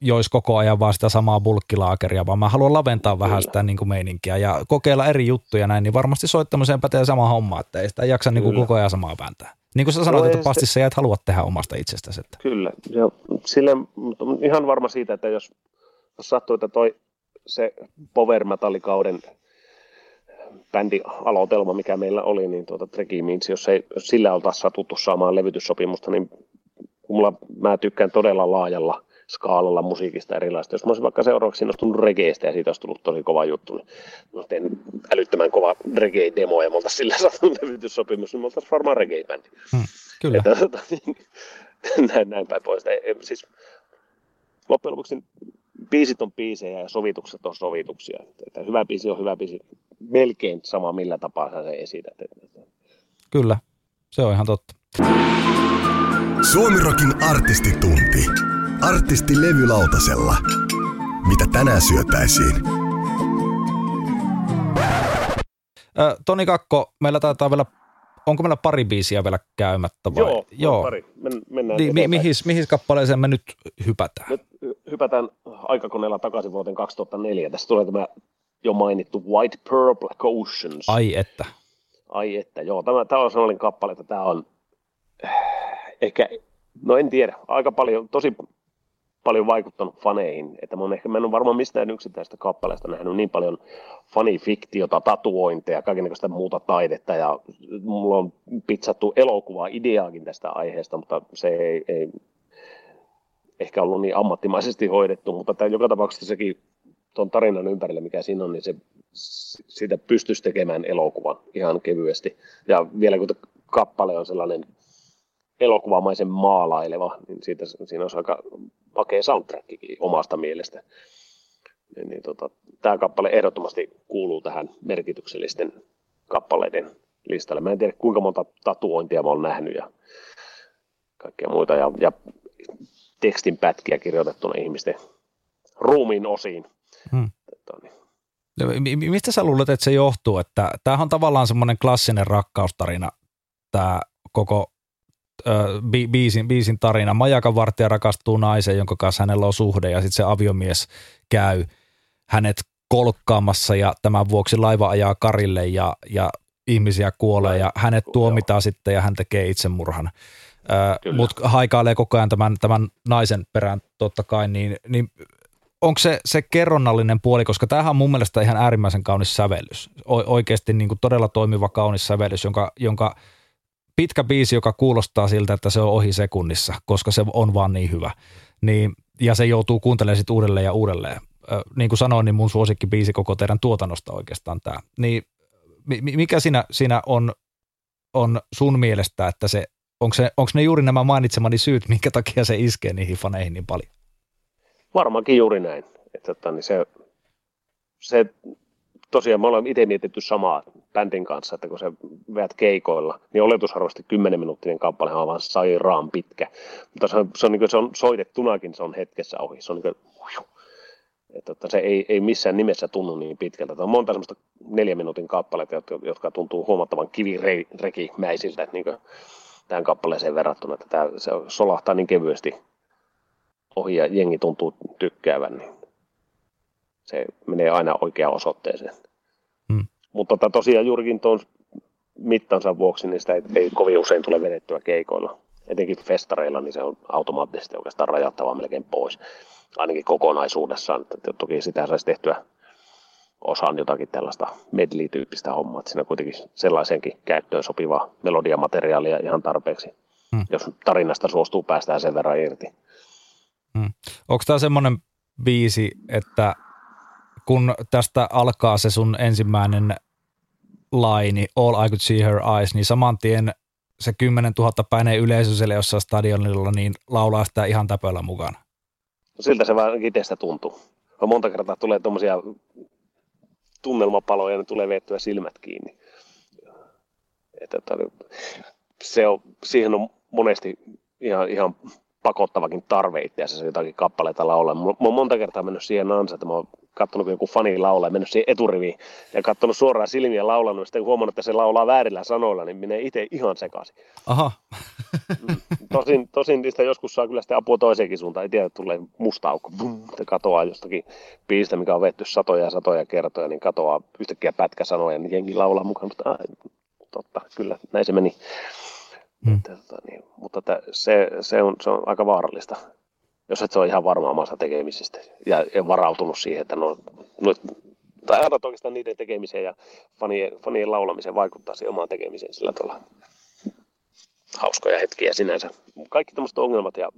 jois koko ajan vaan sitä samaa bulkkilaakeria, vaan mä haluan laventaa vähän Kyllä. sitä niin kuin meininkiä ja kokeilla eri juttuja näin, niin varmasti soittamiseen pätee sama homma, että ei sitä jaksa niin kuin koko ajan samaa bäntää. Niin kuin sä sanoit, no että pastissa sä et halua tehdä omasta itsestäsi. Että. Kyllä, ja sille, ihan varma siitä, että jos, jos sattuu, että toi se power metallikauden bändialoitelma, mikä meillä oli, niin tuota Treki Means, jos, ei, jos sillä oltaisiin satuttu saamaan levytyssopimusta, niin mulla, mä tykkään todella laajalla skaalalla musiikista erilaista. Jos mä olisin vaikka seuraavaksi innostunut regeistä ja siitä olisi tullut tosi kova juttu, niin mä teen älyttömän kova reggae-demo ja me oltaisiin sillä saatu levytyssopimus, niin me oltaisiin varmaan reggae-bändi. Hmm, kyllä. Että, tota, niin, näin, näin päin pois. Ei, siis, loppujen lopuksi biisit on biisejä ja sovitukset on sovituksia. Että hyvä biisi on hyvä biisi. Melkein sama millä tapaa sä se esität. Kyllä, se on ihan totta. Suomirokin artistitunti. Artisti levylautasella. Mitä tänään syötäisiin? Ö, Toni Kakko, meillä taitaa vielä, onko meillä pari biisiä vielä käymättä vai? Joo, Joo. pari. Men, mennään niin, mi, mihin, mihin kappaleeseen me nyt hypätään? Nyt hypätään aikakoneella takaisin vuoteen 2004. Tässä tulee tämä jo mainittu White Pearl Black Oceans. Ai että. Ai että, joo. Tämä, tämä on sellainen kappale, että tämä on ehkä, no en tiedä, aika paljon, tosi paljon vaikuttanut faneihin, että mä, ehkä, mä en ole varmaan mistään yksittäistä kappaleesta nähnyt niin paljon fanifiktiota, tatuointeja, kaikenlaista muuta taidetta ja mulla on pizzattu elokuva ideaakin tästä aiheesta, mutta se ei, ei ehkä ollut niin ammattimaisesti hoidettu, mutta tämä, joka tapauksessa sekin tuon tarinan ympärillä, mikä siinä on, niin se, siitä pystyisi tekemään elokuvan ihan kevyesti. Ja vielä kun kappale on sellainen elokuvamaisen maalaileva, niin siitä, siinä on aika makea soundtrackikin omasta mielestä. Niin, niin tota, tämä kappale ehdottomasti kuuluu tähän merkityksellisten kappaleiden listalle. Mä en tiedä kuinka monta tatuointia mä olen nähnyt ja kaikkea muita ja, ja tekstin pätkiä kirjoitettuna ihmisten ruumiin osiin. Hmm. Tota, niin. Mistä sä luulet, että se johtuu? Että tämähän on tavallaan semmoinen klassinen rakkaustarina, tämä koko bi- biisin, biisin tarina. Majakan vartija rakastuu naiseen, jonka kanssa hänellä on suhde ja sitten se aviomies käy hänet kolkkaamassa ja tämän vuoksi laiva ajaa karille ja, ja ihmisiä kuolee ja hänet tuomitaan sitten ja hän tekee itsemurhan. Mutta haikailee koko ajan tämän, tämän naisen perään totta kai, niin, niin onko se, se kerronnallinen puoli, koska tämähän on mun mielestä ihan äärimmäisen kaunis sävellys. O, oikeasti niin kuin todella toimiva kaunis sävellys, jonka, jonka pitkä biisi, joka kuulostaa siltä, että se on ohi sekunnissa, koska se on vaan niin hyvä. Niin, ja se joutuu kuuntelemaan sitten uudelleen ja uudelleen. Ö, niin kuin sanoin, niin mun suosikki biisi koko teidän tuotannosta oikeastaan tämä. Niin mikä siinä, siinä on, on sun mielestä, että se, onko, se, onko ne juuri nämä mainitsemani syyt, minkä takia se iskee niihin faneihin niin paljon? Varmaankin juuri näin. Että, että niin se, se, tosiaan me ollaan itse mietitty samaa bändin kanssa, että kun se veät keikoilla, niin oletusarvoisesti 10 minuuttinen kappale on vaan sairaan pitkä. Mutta se on, se on, niin se on soitettunakin, se on hetkessä ohi. Se on niin kuin, että, että se ei, ei missään nimessä tunnu niin pitkältä. Tämä on monta semmoista neljän minuutin kappaleita, jotka, jotka tuntuu huomattavan kivirekimäisiltä niin tähän kappaleeseen verrattuna, että tämä, se solahtaa niin kevyesti ohi ja jengi tuntuu tykkäävän, niin se menee aina oikeaan osoitteeseen. Mutta tota, tosiaan juurikin tuon mittansa vuoksi, niin sitä ei, ei kovin usein tule vedettyä keikoilla. Etenkin festareilla, niin se on automaattisesti oikeastaan rajattava melkein pois, ainakin kokonaisuudessaan. Että toki sitä saisi tehtyä osaan jotakin tällaista medley-tyyppistä hommaa, että siinä kuitenkin sellaisenkin käyttöön sopivaa melodiamateriaalia ihan tarpeeksi, hmm. jos tarinasta suostuu päästään sen verran irti. Hmm. Onko tämä semmoinen biisi, että kun tästä alkaa se sun ensimmäinen laini, All I Could See Her Eyes, niin saman tien se 10 000 päineen yleisö siellä jossain stadionilla, niin laulaa sitä ihan täpöllä mukana. Siltä se vaan itsestä tuntuu. Monta kertaa tulee tuommoisia tunnelmapaloja, niin tulee veettyä silmät kiinni. Että, että se on, siihen on monesti ihan, ihan pakottavakin tarve itse asiassa jotakin kappaleita laulaa. Mä oon monta kertaa mennyt siihen ansa, että mä oon katsonut, kun joku fani laulaa, mennyt siihen eturiviin ja katsonut suoraan silmiä laulanut, ja sitten huomannut, että se laulaa väärillä sanoilla, niin menee itse ihan sekaisin. Aha. Mm. tosin, tosin niistä joskus saa kyllä sitten apua toiseenkin suuntaan. Ei tiedä, että tulee musta aukko, että katoaa jostakin biisistä, mikä on vetty satoja ja satoja kertoja, niin katoaa yhtäkkiä pätkä sanoja, niin jengi laulaa mukaan. Mutta äh, totta, kyllä, näin se meni. Hmm. Että, tota, niin, mutta että se, se, on, se on aika vaarallista, jos et se ole ihan varma omasta tekemisestä ja, ja varautunut siihen, että no, no tai ajatellaan oikeastaan niiden tekemiseen ja fanien, fanien laulamiseen vaikuttaa siihen omaan tekemiseen sillä tavalla hauskoja hetkiä sinänsä. Kaikki tämmöiset ongelmat ja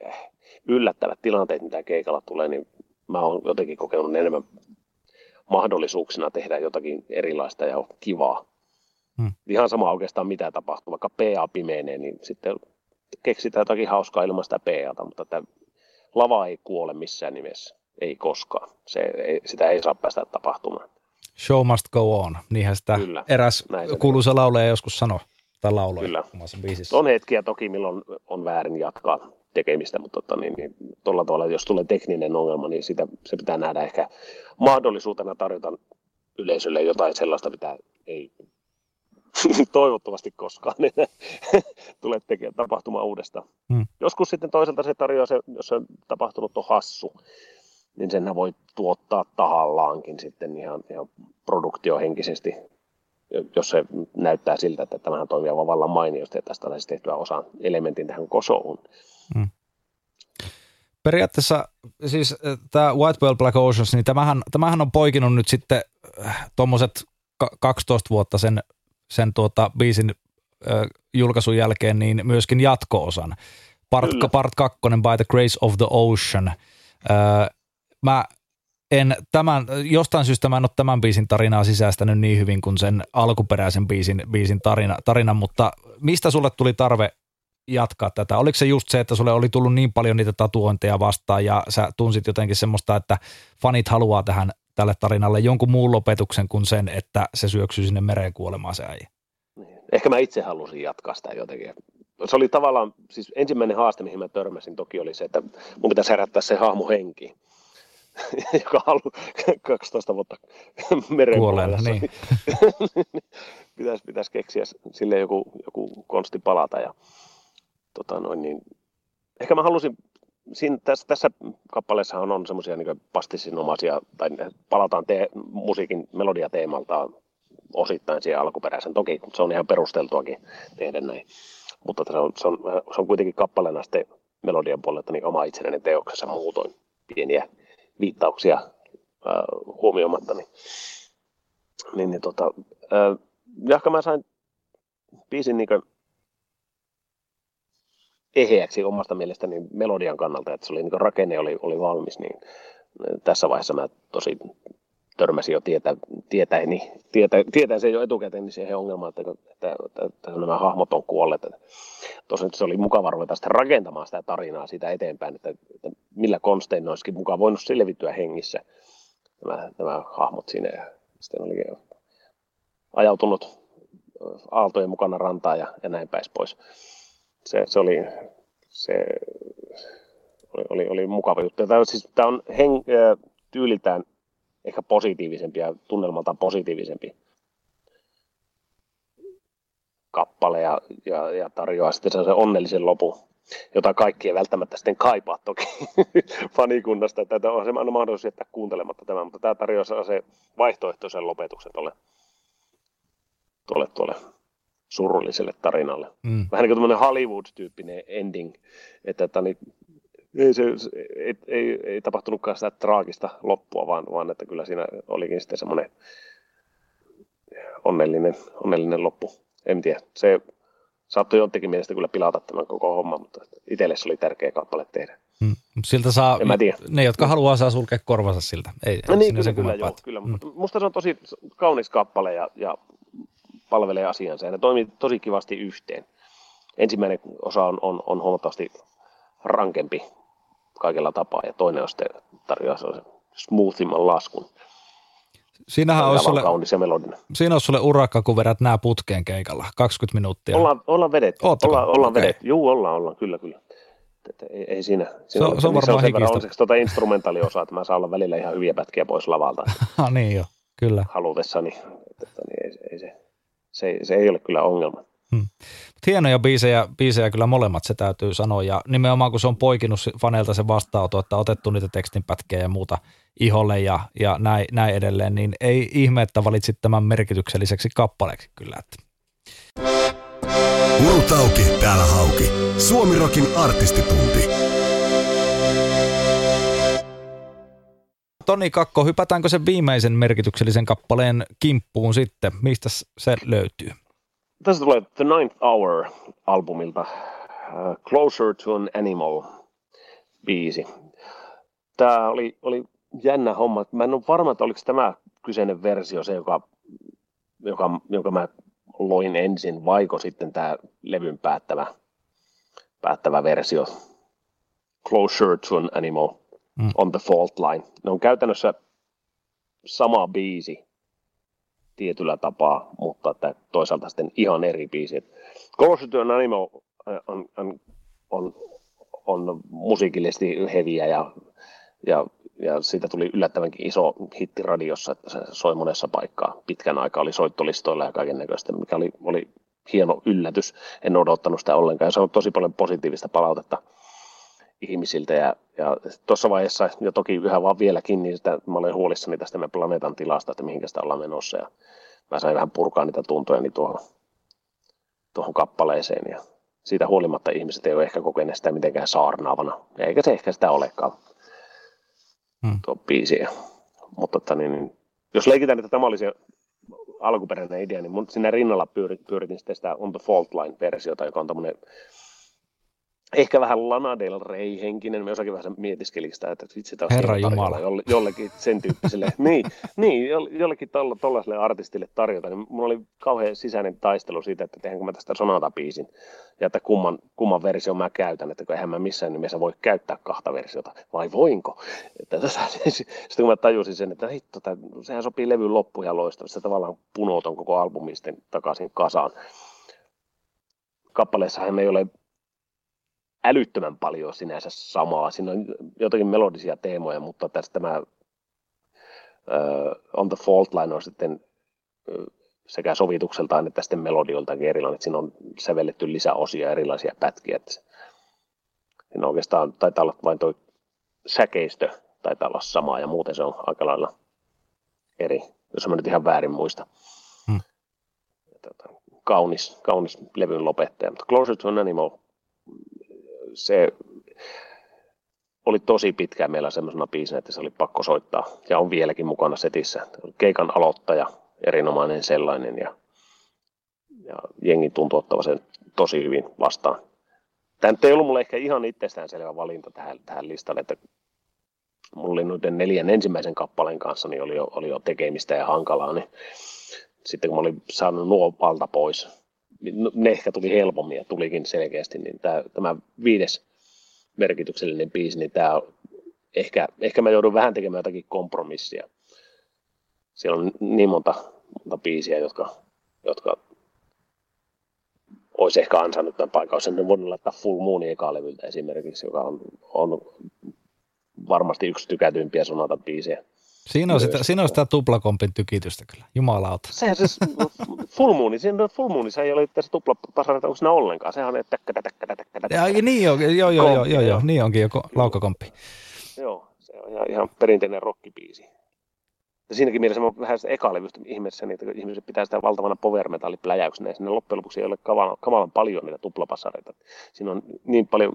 eh, yllättävät tilanteet, mitä keikalla tulee, niin mä oon jotenkin kokenut enemmän mahdollisuuksina tehdä jotakin erilaista ja kivaa. Hmm. Ihan sama oikeastaan mitä tapahtuu, vaikka PA pimeenee, niin sitten keksitään jotakin hauskaa ilman sitä PAta, mutta tämä lava ei kuole missään nimessä, ei koskaan. Se ei, sitä ei saa päästä tapahtumaan. Show must go on, niinhän sitä Kyllä, eräs kuuluisa lauleja joskus sanoi tai lauloi Kyllä. omassa biisissä. On hetkiä toki, milloin on väärin jatkaa tekemistä, mutta tota, niin, niin, tuolla tavalla, jos tulee tekninen ongelma, niin sitä, se pitää nähdä ehkä mahdollisuutena tarjota yleisölle jotain sellaista, mitä ei toivottavasti koskaan niin tulee tekemään tapahtumaan uudestaan. Hmm. Joskus sitten toisaalta se tarjoaa, se, jos se on tapahtunut on hassu, niin sen voi tuottaa tahallaankin sitten ihan, ihan produktiohenkisesti jos se näyttää siltä, että tämähän toimii aivan vallan mainiosti, että tästä olisi tehtyä osa elementin tähän kosouun. Hmm. Periaatteessa siis äh, tämä White Whale Black Oceans, niin tämähän, tämähän on poikinut nyt sitten äh, tuommoiset 12 vuotta sen, sen tuota biisin äh, julkaisun jälkeen, niin myöskin jatko-osan. Part, part 2, By the Grace of the Ocean. Äh, mä en tämän, jostain syystä mä en ole tämän biisin tarinaa sisäistänyt niin hyvin kuin sen alkuperäisen biisin, biisin tarina, tarina, mutta mistä sulle tuli tarve jatkaa tätä? Oliko se just se, että sulle oli tullut niin paljon niitä tatuointeja vastaan ja sä tunsit jotenkin semmoista, että fanit haluaa tähän tälle tarinalle jonkun muun lopetuksen kuin sen, että se syöksyy sinne mereen kuolemaan se äijä? Ehkä mä itse halusin jatkaa sitä jotenkin. Se oli tavallaan, siis ensimmäinen haaste, mihin mä törmäsin toki oli se, että mun pitäisi herättää se hahmo henkiin joka ollut 12 vuotta meren Kuolleena, niin. pitäisi, pitäisi keksiä sille joku, joku konsti palata. Ja, tota noin, niin, ehkä mä halusin, siinä, tässä, tässä kappaleessa on semmoisia niin pastisinomaisia, tai palataan te, musiikin melodiateemaltaan osittain siihen alkuperäisen. Toki se on ihan perusteltuakin tehdä näin. Mutta se on, se on, se on kuitenkin kappaleena sitten melodian puolelta niin oma itsenäinen teoksessa muutoin pieniä viittauksia äh, huomioimatta, niin, niin, niin tota, äh, jahka mä sain biisin niin eheäksi omasta mielestäni melodian kannalta, että se oli niin rakenne oli, oli valmis, niin tässä vaiheessa mä tosi törmäsin jo tietä, tietäeni, tietä, tietää se jo etukäteen niin siihen ongelmaan, että, että, että, että nämä hahmot on kuolleet. Tosin se oli mukava ruveta sitten rakentamaan sitä tarinaa siitä eteenpäin, että, että millä konstein olisikin mukaan voinut selviytyä hengissä nämä, nämä hahmot siinä. Ja sitten oli ajautunut aaltojen mukana rantaan ja, ja näin päin pois. Se, se oli, se oli, oli, oli mukava juttu. Tämä on, siis, tämä on hen, tyyliltään ehkä positiivisempi ja tunnelmaltaan positiivisempi kappale ja, ja, ja tarjoaa sitten se onnellisen lopun, jota kaikki ei välttämättä sitten kaipaa toki fanikunnasta. Tätä on aina mahdollisuus jättää kuuntelematta tämän, mutta tämä tarjoaa se vaihtoehtoisen lopetuksen tuolle, tuolle, tuolle surulliselle tarinalle. Mm. Vähän niin kuin Hollywood-tyyppinen ending, että, että niin, ei, se, ei, ei, ei tapahtunutkaan sitä traagista loppua, vaan, vaan että kyllä siinä olikin sitten semmoinen onnellinen, onnellinen loppu. En tiedä, se saattoi jotenkin mielestä kyllä pilata tämän koko homma, mutta itselle se oli tärkeä kappale tehdä. Hmm. Siltä saa, ne jotka haluaa saa sulkea korvansa siltä. Ei, no niin, kyllä, kyllä, joo, kyllä. Hmm. Musta se on tosi kaunis kappale ja, ja palvelee asiansa ja ne toimii tosi kivasti yhteen. Ensimmäinen osa on, on, on huomattavasti rankempi kaikella tapaa ja toinen on sitten tarjoaa smoothimman laskun. Siinähän olisi sulle, kaunis ja melodinen. Siinä olisi sulle urakka, kun vedät nämä putkeen keikalla, 20 minuuttia. Ollaan, ollaan vedetty. Ootteko? Ollaan, ollaan okay. vedetty. Juu, ollaan, ollaan, kyllä, kyllä. Että ei, ei siinä. siinä se, on, se on varmaan hikistä. On tuota instrumentaaliosaa, että mä saan olla välillä ihan hyviä pätkiä pois lavalta. niin jo, kyllä. Halutessani. Että, että, niin ei se, se, ei ole kyllä ongelma. Hmm. Hienoja biisejä, biisejä kyllä molemmat, se täytyy sanoa. Ja nimenomaan kun se on poikinut faneilta se vastaanoto, että otettu niitä tekstinpätkiä ja muuta iholle ja, ja näin, näin edelleen, niin ei ihme, että valitsit tämän merkitykselliseksi kappaleeksi kyllä. Että. Auki, täällä hauki. Suomirokin artistitunti. Toni Kakko, hypätäänkö sen viimeisen merkityksellisen kappaleen kimppuun sitten? Mistä se löytyy? Tässä tulee The Ninth Hour-albumilta uh, Closer to an Animal biisi. Tämä oli, oli jännä homma. Mä en ole varma, että oliko tämä kyseinen versio se, joka, joka, joka mä loin ensin, vaiko sitten tämä levyn päättävä, päättävä versio Closer to an Animal mm. on the Fault Line. Ne on käytännössä sama biisi, tietyllä tapaa, mutta että toisaalta sitten ihan eri biisi. An Animal on, on, on, on musiikillisesti heviä ja, ja, ja siitä tuli yllättävänkin iso hitti radiossa, että se soi monessa paikkaa. Pitkän aikaa oli soittolistoilla ja kaiken näköistä, mikä oli, oli hieno yllätys. En odottanut sitä ollenkaan. Se on tosi paljon positiivista palautetta ihmisiltä ja, ja tuossa vaiheessa ja toki yhä vaan vieläkin, niin sitä, mä olen huolissani tästä meidän planeetan tilasta, että mihinkä sitä ollaan menossa ja mä sain vähän purkaa niitä tuntoja niin tuohon, tuohon kappaleeseen ja siitä huolimatta ihmiset ei ole ehkä kokeneet sitä mitenkään saarnaavana, eikä se ehkä sitä olekaan hmm. tuo biisi. Mutta että niin, niin, jos leikitään, että tämä olisi alkuperäinen idea, niin mun sinne rinnalla pyöritin sitten sitä On the Fault Line-versiota, joka on tämmöinen ehkä vähän Lana Del Rey-henkinen, me osakin vähän mietiskelin sitä, että vitsi taas Herra Jumala. Jolle, jollekin sen tyyppiselle, niin, niin, jollekin tollaiselle artistille tarjota, niin mulla oli kauhean sisäinen taistelu siitä, että tehdäänkö mä tästä sonata-biisin, ja että kumman, kumman versio mä käytän, että eihän mä missään nimessä voi käyttää kahta versiota, vai voinko? Että tässä, sitten kun mä tajusin sen, että hitto, sehän sopii levyn loppuun ja loistavasti, se tavallaan punoton koko albumisten takaisin kasaan. Kappaleessahan ei ole älyttömän paljon sinänsä samaa. Siinä on jotakin melodisia teemoja, mutta tästä tämä uh, On the Fault Line on sitten uh, sekä sovitukseltaan että sitten melodioltakin erilainen, että siinä on sävelletty lisäosia erilaisia pätkiä. Että siinä oikeastaan taitaa olla vain tuo säkeistö taitaa olla sama ja muuten se on aika lailla eri, jos mä nyt ihan väärin muista. Hmm. Tota, kaunis, kaunis levyn lopettaja, mutta Closer to an Animal se oli tosi pitkään meillä semmoisena biisinä, että se oli pakko soittaa. Ja on vieläkin mukana setissä. Keikan aloittaja, erinomainen sellainen ja, ja jengi tuntuu ottava sen tosi hyvin vastaan. Tämä ei ollut mulle ehkä ihan itsestäänselvä valinta tähän, tähän listalle, että mulla oli noiden neljän ensimmäisen kappaleen kanssa, niin oli jo, oli jo tekemistä ja hankalaa, niin sitten kun mä olin saanut nuo alta pois, ne ehkä tuli helpommin ja tulikin selkeästi, niin tämä, tämä viides merkityksellinen biisi, niin tämä ehkä, ehkä mä joudun vähän tekemään jotakin kompromissia. Siellä on niin monta, monta biisiä, jotka, jotka olisi ehkä ansainnut tämän paikan. Sen voinut laittaa Full Moonin eka levyltä esimerkiksi, joka on, on varmasti yksi tykätympiä sonata biisejä. Siinä on, sitä, siinä on sitä tuplakompin tykitystä kyllä, jumalauta. Sehän siis, full moon, siinä full moonissa ei ole tässä tuplatasarita, onko siinä ollenkaan, sehän on että täkkä, täkkä, täkkä, täkkä. Ja, niin on, joo, joo, joo, joo, joo, niin onkin joku laukakomppi. Joo, se on ihan, ihan perinteinen rockibiisi. Ja siinäkin mielessä mä vähän sitä ekalevystä ihmeessä, niin että ihmiset pitää sitä valtavana power metallipläjäyksenä, ja sinne loppujen lopuksi ei ole kamalan, kamalan paljon niitä tuplapassareita. Siinä on niin paljon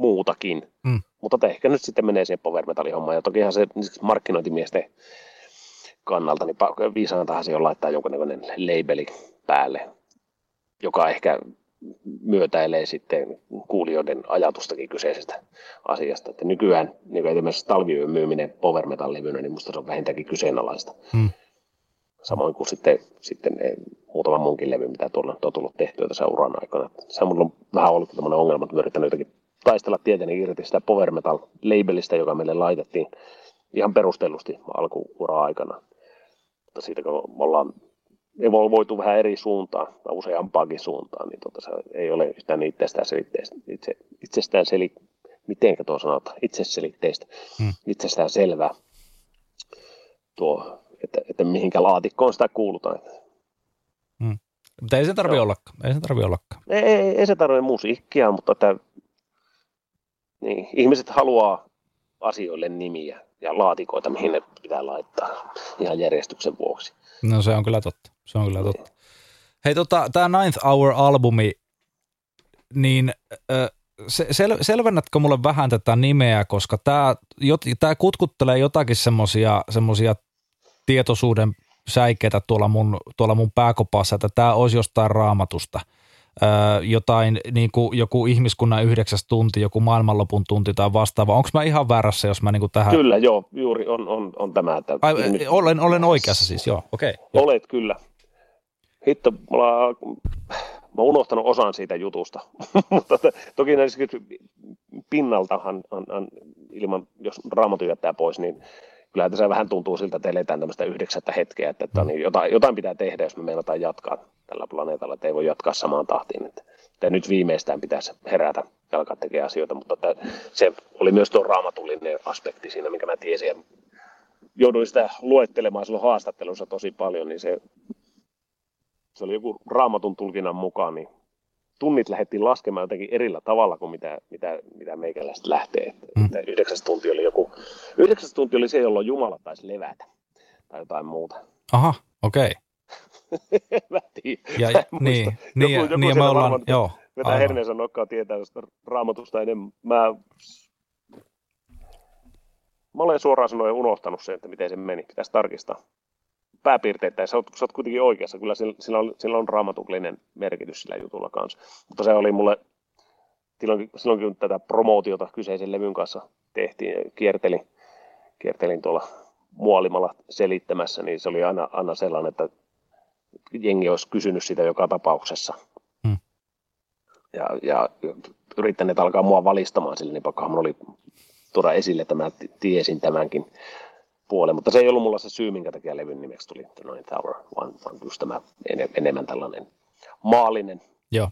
muutakin. Mm. Mutta ehkä nyt sitten menee se power metal homma. Ja tokihan se markkinointimiesten kannalta, niin viisaantahan se on laittaa jonkunnäköinen labeli päälle, joka ehkä myötäilee sitten kuulijoiden ajatustakin kyseisestä asiasta. Että nykyään niin esimerkiksi talviyön myyminen power metal levynä, niin musta se on vähintäänkin kyseenalaista. Hmm. Samoin kuin sitten, sitten muutama munkin levy, mitä tuolla on tullut tehtyä tässä uran aikana. Se on mulla vähän ollut tämmöinen ongelma, että mä yritän jotenkin taistella tietenkin irti sitä power metal labelista, joka meille laitettiin ihan perustellusti alkuura aikana. Mutta siitä kun ollaan voitu vähän eri suuntaan tai useampaakin suuntaan, niin tota, se ei ole yhtään itsestään selitteistä. Itse, itsestään seli, miten tuo sanotaan, itseselitteistä, hmm. itsestään selvää tuo, että, että mihinkä laatikkoon sitä kuulutaan. Hmm. Mutta ei se tarvi ollakaan. Ei se tarvi ollakaan. Ei, ei, ei se tarvitse musiikkia, mutta että niin, ihmiset haluaa asioille nimiä ja laatikoita, mihin ne pitää laittaa ihan järjestyksen vuoksi. No se on kyllä totta. Se on kyllä totta. Hei, tota, tämä Ninth Hour-albumi, niin se, sel, selvennätkö mulle vähän tätä nimeä, koska tämä, tämä kutkuttelee jotakin semmoisia semmosia tietoisuuden säikeitä tuolla mun, tuolla mun pääkopassa, että tämä olisi jostain raamatusta – jotain, niin kuin joku ihmiskunnan yhdeksäs tunti, joku maailmanlopun tunti tai vastaava. Onko mä ihan väärässä, jos mä niin kuin tähän... Kyllä, joo, juuri on, on, on tämä. Että Ai, ihmis... olen, olen oikeassa siis, joo, okei. Okay, Olet kyllä. Hitto, mulla, mä oon unohtanut osan siitä jutusta, mutta toki näissä pinnaltahan on, on, ilman, jos raamattu jättää pois, niin kyllä tässä vähän tuntuu siltä, että eletään tämmöistä yhdeksättä hetkeä, että, että niin jotain, jotain pitää tehdä, jos me meinataan jatkaa tällä planeetalla, että ei voi jatkaa samaan tahtiin. Että, että nyt viimeistään pitäisi herätä ja alkaa tekemään asioita, mutta että se oli myös tuo raamatullinen aspekti siinä, minkä mä tiesin. Ja jouduin sitä luettelemaan silloin haastattelussa tosi paljon, niin se, se oli joku raamatun tulkinnan mukaan, niin tunnit lähdettiin laskemaan jotenkin erillä tavalla kuin mitä, mitä, mitä meikäläiset lähtee. Mm. Että yhdeksäs tunti oli joku, yhdeksäs tunti oli se, jolloin Jumala taisi levätä tai jotain muuta. Aha, okei. Okay. mä tiedän, ja, mä niin, joku, niin, joku niin, me ollaan, varmaan, joo. Vetää herneensä nokkaa tietää josta raamatusta enemmän. Mä, mä olen suoraan sanoen unohtanut sen, että miten se meni. Pitäisi tarkistaa pääpiirteitä, sä oot, sä oot kuitenkin oikeassa, kyllä sillä, sillä, on, sillä on raamatuklinen merkitys sillä jutulla kanssa. Mutta se oli mulle, silloin, silloin kun tätä promootiota kyseisen levyn kanssa tehtiin, kiertelin, kiertelin tuolla muolimalla selittämässä, niin se oli aina, aina sellainen, että jengi olisi kysynyt sitä joka tapauksessa. Hmm. Ja, ja yrittäneet alkaa mua valistamaan sille, niin pakkohan oli tuoda esille, että mä tiesin tämänkin puolen, mutta se ei ollut mulla se syy, minkä takia levyn nimeksi tuli The Nine Tower, vaan, vaan just tämä enemmän tällainen maallinen. Joo.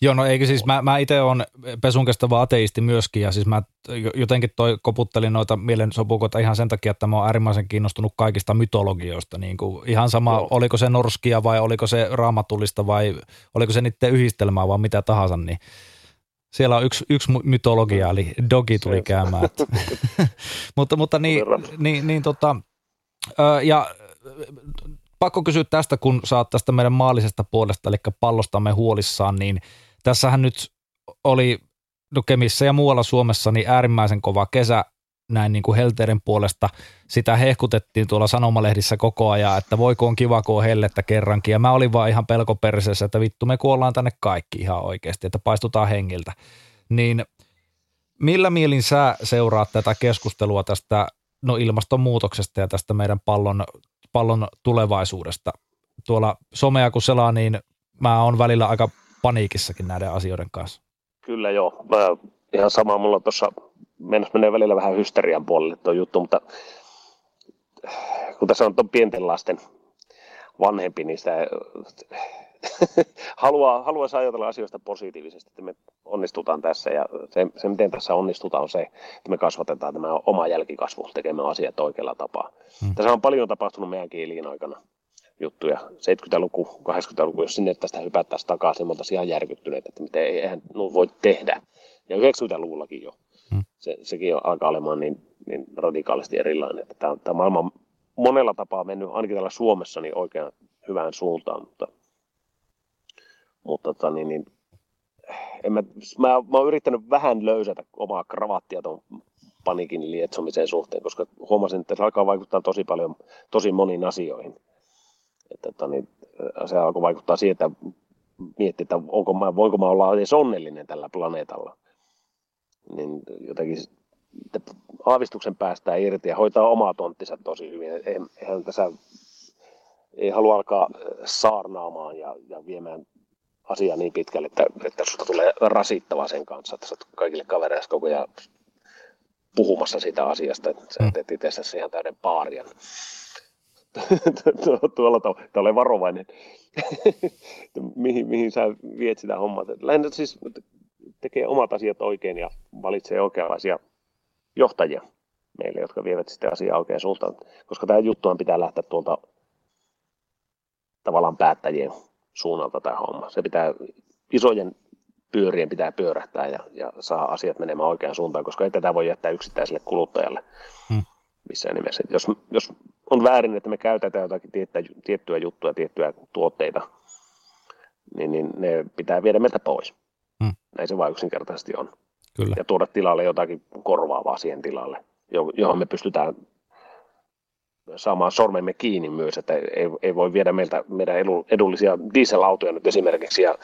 Joo, no eikö siis, mä, mä itse olen pesun kestävä ateisti myöskin, ja siis mä jotenkin toi koputtelin noita mielensopukoita ihan sen takia, että mä oon äärimmäisen kiinnostunut kaikista mytologioista, niin kuin ihan sama, Joo. oliko se norskia vai oliko se raamatullista vai oliko se niiden yhdistelmää vai mitä tahansa, niin siellä on yksi, yksi mytologia, eli dogi tuli käymään. mutta, mutta niin, niin, niin tota, ja pakko kysyä tästä, kun saat tästä meidän maallisesta puolesta, eli pallostamme huolissaan, niin tässähän nyt oli no Kemissä ja muualla Suomessa niin äärimmäisen kova kesä näin niin kuin helteiden puolesta. Sitä hehkutettiin tuolla sanomalehdissä koko ajan, että voiko on kiva, kun on hellettä kerrankin. Ja mä olin vaan ihan pelkoperisessä, että vittu me kuollaan tänne kaikki ihan oikeasti, että paistutaan hengiltä. Niin millä mielin sä seuraat tätä keskustelua tästä no ilmastonmuutoksesta ja tästä meidän pallon, pallon tulevaisuudesta? Tuolla somea kun selaa, niin mä oon välillä aika paniikissakin näiden asioiden kanssa. Kyllä joo. Mä ihan sama mulla tuossa mennessä menee välillä vähän hysterian puolelle tuo juttu, mutta kun tässä on tuon pienten lasten vanhempi, niin sitä haluaa, haluaisi ajatella asioista positiivisesti, että me onnistutaan tässä ja se, se, miten tässä onnistutaan on se, että me kasvatetaan tämä oma jälkikasvu tekemään asiat oikealla tapaa. Hmm. Tässä on paljon tapahtunut meidän kieliin aikana juttuja. 70-luku, 80-luku, jos sinne tästä hypättäisiin takaisin, me oltaisiin ihan järkyttyneet, että miten eihän no voi tehdä. Ja 90-luvullakin jo. Se, sekin on alkaa olemaan niin, niin radikaalisti erilainen, että tämä, tämä maailma on monella tapaa mennyt, ainakin täällä Suomessa, niin oikein hyvään suuntaan, mutta, mutta tota, niin, niin, en mä, mä, mä oon yrittänyt vähän löysätä omaa kravattia tuon panikin lietsomisen suhteen, koska huomasin, että se alkaa vaikuttaa tosi paljon, tosi moniin asioihin. Että, että niin, se alkoi vaikuttaa siihen, että miettii, että onko mä, voinko mä olla edes onnellinen tällä planeetalla. Niin jotenkin aavistuksen päästään irti ja hoitaa omaa tonttinsa tosi hyvin. Eihän tässä ei halua alkaa saarnaamaan ja, ja viemään asiaa niin pitkälle, että, että sinusta tulee rasittava sen kanssa, että sä kaikille kavereille koko ajan puhumassa siitä asiasta, että sä mm. teet itse ihan täyden paarian. Tuolla tavalla, ole varovainen, mihin, mihin sä viet sitä hommaa. Lähinnä siis tekee omat asiat oikein ja valitsee oikeanlaisia johtajia meille, jotka vievät sitten asiaa oikein suuntaan. Koska tämä juttuhan pitää lähteä tuolta tavallaan päättäjien suunnalta tämä homma. Se pitää, isojen pyörien pitää pyörähtää ja, ja saa asiat menemään oikeaan suuntaan, koska ei tätä voi jättää yksittäiselle kuluttajalle hmm. missään nimessä. Jos, jos on väärin, että me käytetään jotakin tiettyä, tiettyä juttua, tiettyjä tuotteita, niin, niin ne pitää viedä meiltä pois. Näin se vain yksinkertaisesti on. Kyllä. Ja tuoda tilalle jotakin korvaavaa siihen tilalle, johon me pystytään saamaan sormemme kiinni myös, että ei, ei voi viedä meiltä meidän edullisia dieselautoja nyt esimerkiksi ja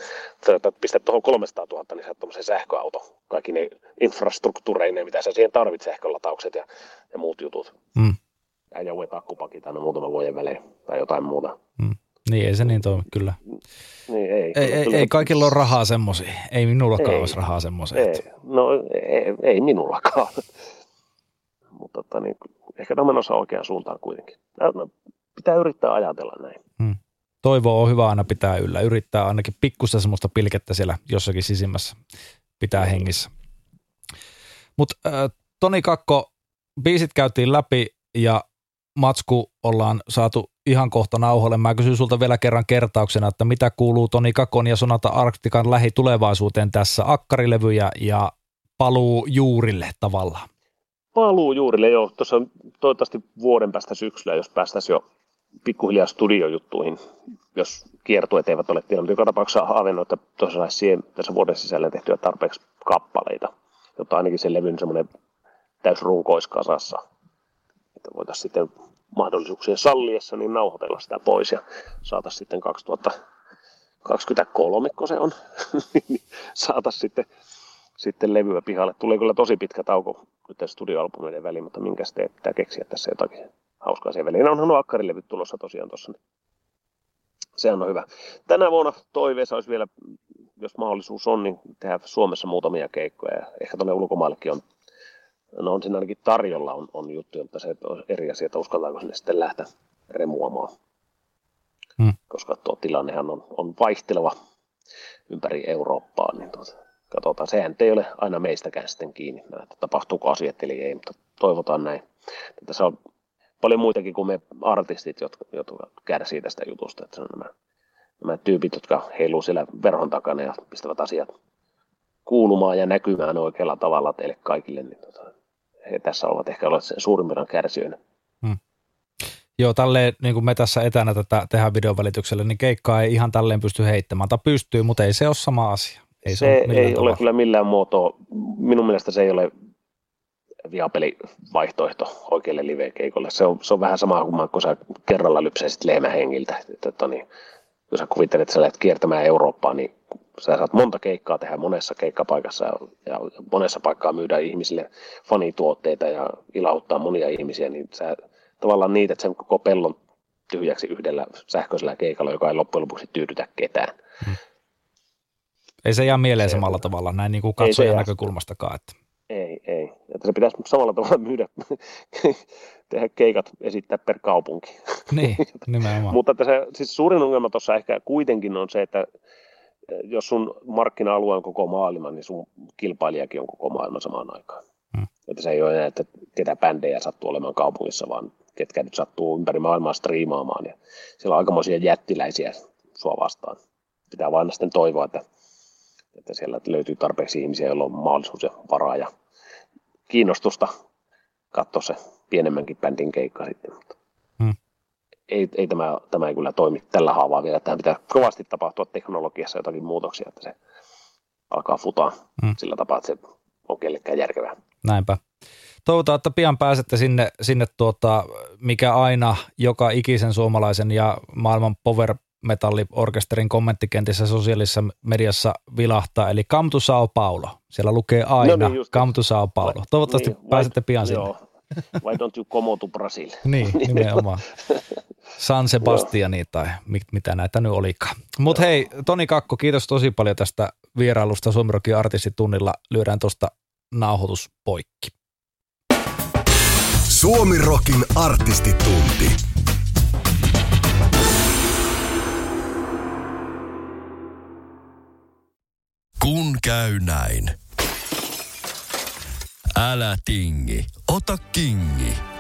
pistää tuohon 300 000, niin sä tuommoisen sähköauto, kaikki ne infrastruktuureineen, mitä sä siihen tarvitset, sähkölataukset ja, ja muut jutut. Mm. Ja jouet akkupakit aina muutaman vuoden välein tai jotain muuta. Mm. Niin, ei se niin toimi, kyllä. Niin, ei, ei, ei, ei kaikilla ole rahaa semmoisia. Ei minullakaan ei, olisi rahaa semmoisia. Ei, no ei, ei minullakaan. Mutta tota, niin, ehkä tämä menossa oikeaan suuntaan kuitenkin. No, pitää yrittää ajatella näin. Hmm. Toivo on hyvä aina pitää yllä. Yrittää ainakin pikkusta semmoista pilkettä siellä jossakin sisimmässä pitää hengissä. Mutta äh, Toni Kakko, biisit käytiin läpi ja matsku ollaan saatu ihan kohta nauhoille. Mä kysyn sulta vielä kerran kertauksena, että mitä kuuluu Toni Kakon ja Sonata Arktikan lähitulevaisuuteen tässä akkarilevyjä ja paluu juurille tavallaan? Paluu juurille jo. Tuossa toivottavasti vuoden päästä syksyllä, jos päästäisiin jo pikkuhiljaa studiojuttuihin, jos kiertueet eivät ole. Mutta joka tapauksessa havainnut, että tuossa siihen tässä vuoden sisällä tehtyä tarpeeksi kappaleita, jotta ainakin se levyn semmoinen täysrunkoiskasassa. Että voitaisiin sitten mahdollisuuksien salliessa niin nauhoitella sitä pois ja saataisiin sitten 2023, kun se on, niin saataisiin sitten, sitten levyä pihalle. Tulee kyllä tosi pitkä tauko nyt studioalbumien väliin, mutta minkä sitten pitää keksiä tässä jotakin hauskaa siihen väliin. Onhan nuo akkarilevyt tulossa tosiaan tuossa. Niin sehän on hyvä. Tänä vuonna toiveessa olisi vielä, jos mahdollisuus on, niin tehdä Suomessa muutamia keikkoja. Ja ehkä tuonne ulkomaillekin on no on siinä ainakin tarjolla on, on juttu, mutta se on eri asia, että uskaltaako sinne sitten lähteä remuamaan. Hmm. Koska tuo tilannehan on, on vaihteleva ympäri Eurooppaa, niin tuota, katsotaan. Sehän ei ole aina meistäkään sitten kiinni, että tapahtuuko asiat eli ei, mutta toivotaan näin. Tässä on paljon muitakin kuin me artistit, jotka, jotka kärsii tästä jutusta. Että se on nämä, nämä tyypit, jotka heiluu siellä verhon takana ja pistävät asiat kuulumaan ja näkymään oikealla tavalla teille kaikille, niin tota, he tässä ovat ehkä olleet suurimmillaan kärsijöinä. Hmm. Joo, tälleen, niin kuin me tässä etänä tätä tehdään videon välityksellä, niin keikkaa ei ihan tälleen pysty heittämään. Tai pystyy, mutta ei se ole sama asia. Ei se, se ei ole kyllä millään muotoa, minun mielestä se ei ole viapeli vaihtoehto oikealle live-keikolle. Se on, se on vähän sama kuin kun sä kerralla lypsäisit lehmähengiltä. Että, että niin, kun sä kuvittelet, että sä lähdet kiertämään Eurooppaa, niin sä saat monta keikkaa tehdä monessa keikkapaikassa ja, monessa paikkaa myydä ihmisille fanituotteita ja ilauttaa monia ihmisiä, niin sä tavallaan niitä, että sen koko pellon tyhjäksi yhdellä sähköisellä keikalla, joka ei loppujen lopuksi tyydytä ketään. Hmm. Ei se jää mieleen se, samalla tavalla, näin niin kuin katsojan näkökulmastakaan. Että. Ei, ei. Että se pitäisi samalla tavalla myydä, tehdä keikat, esittää per kaupunki. Niin, nimenomaan. Mutta että se, siis suurin ongelma tuossa ehkä kuitenkin on se, että jos sun markkina-alue on koko maailma, niin sun kilpailijakin on koko maailma samaan aikaan. Hmm. Että se ei ole enää, että ketä bändejä sattuu olemaan kaupungissa, vaan ketkä nyt sattuu ympäri maailmaa striimaamaan. Ja siellä on aikamoisia jättiläisiä sua vastaan. Pitää vain sitten toivoa, että, että siellä löytyy tarpeeksi ihmisiä, joilla on mahdollisuus ja varaa ja kiinnostusta katsoa se pienemmänkin bändin keikka sitten. Mutta. Ei, ei tämä, tämä ei kyllä toimi tällä haavaa vielä. Tähän pitää kovasti tapahtua teknologiassa jotakin muutoksia, että se alkaa futaa hmm. sillä tapaa, että se on kellekään järkevää. Näinpä. Toivotaan, että pian pääsette sinne, sinne tuota, mikä aina joka ikisen suomalaisen ja maailman power metalliorkesterin kommenttikentissä sosiaalisessa mediassa vilahtaa, eli Come to Sao Paulo. Siellä lukee aina no niin, Come to Sao Paulo. Toivottavasti niin, pääsette pian sinne. Joo. Why don't you come to Brazil? niin, nimenomaan. San Sebastiani tai mit, mitä näitä nyt olikaan. Mutta hei, Toni Kakko, kiitos tosi paljon tästä vierailusta Suomirokin artistitunnilla. Lyödään tuosta nauhoitus poikki. Suomirokin artistitunti. Kun käy näin. Älä tingi, ota kingi.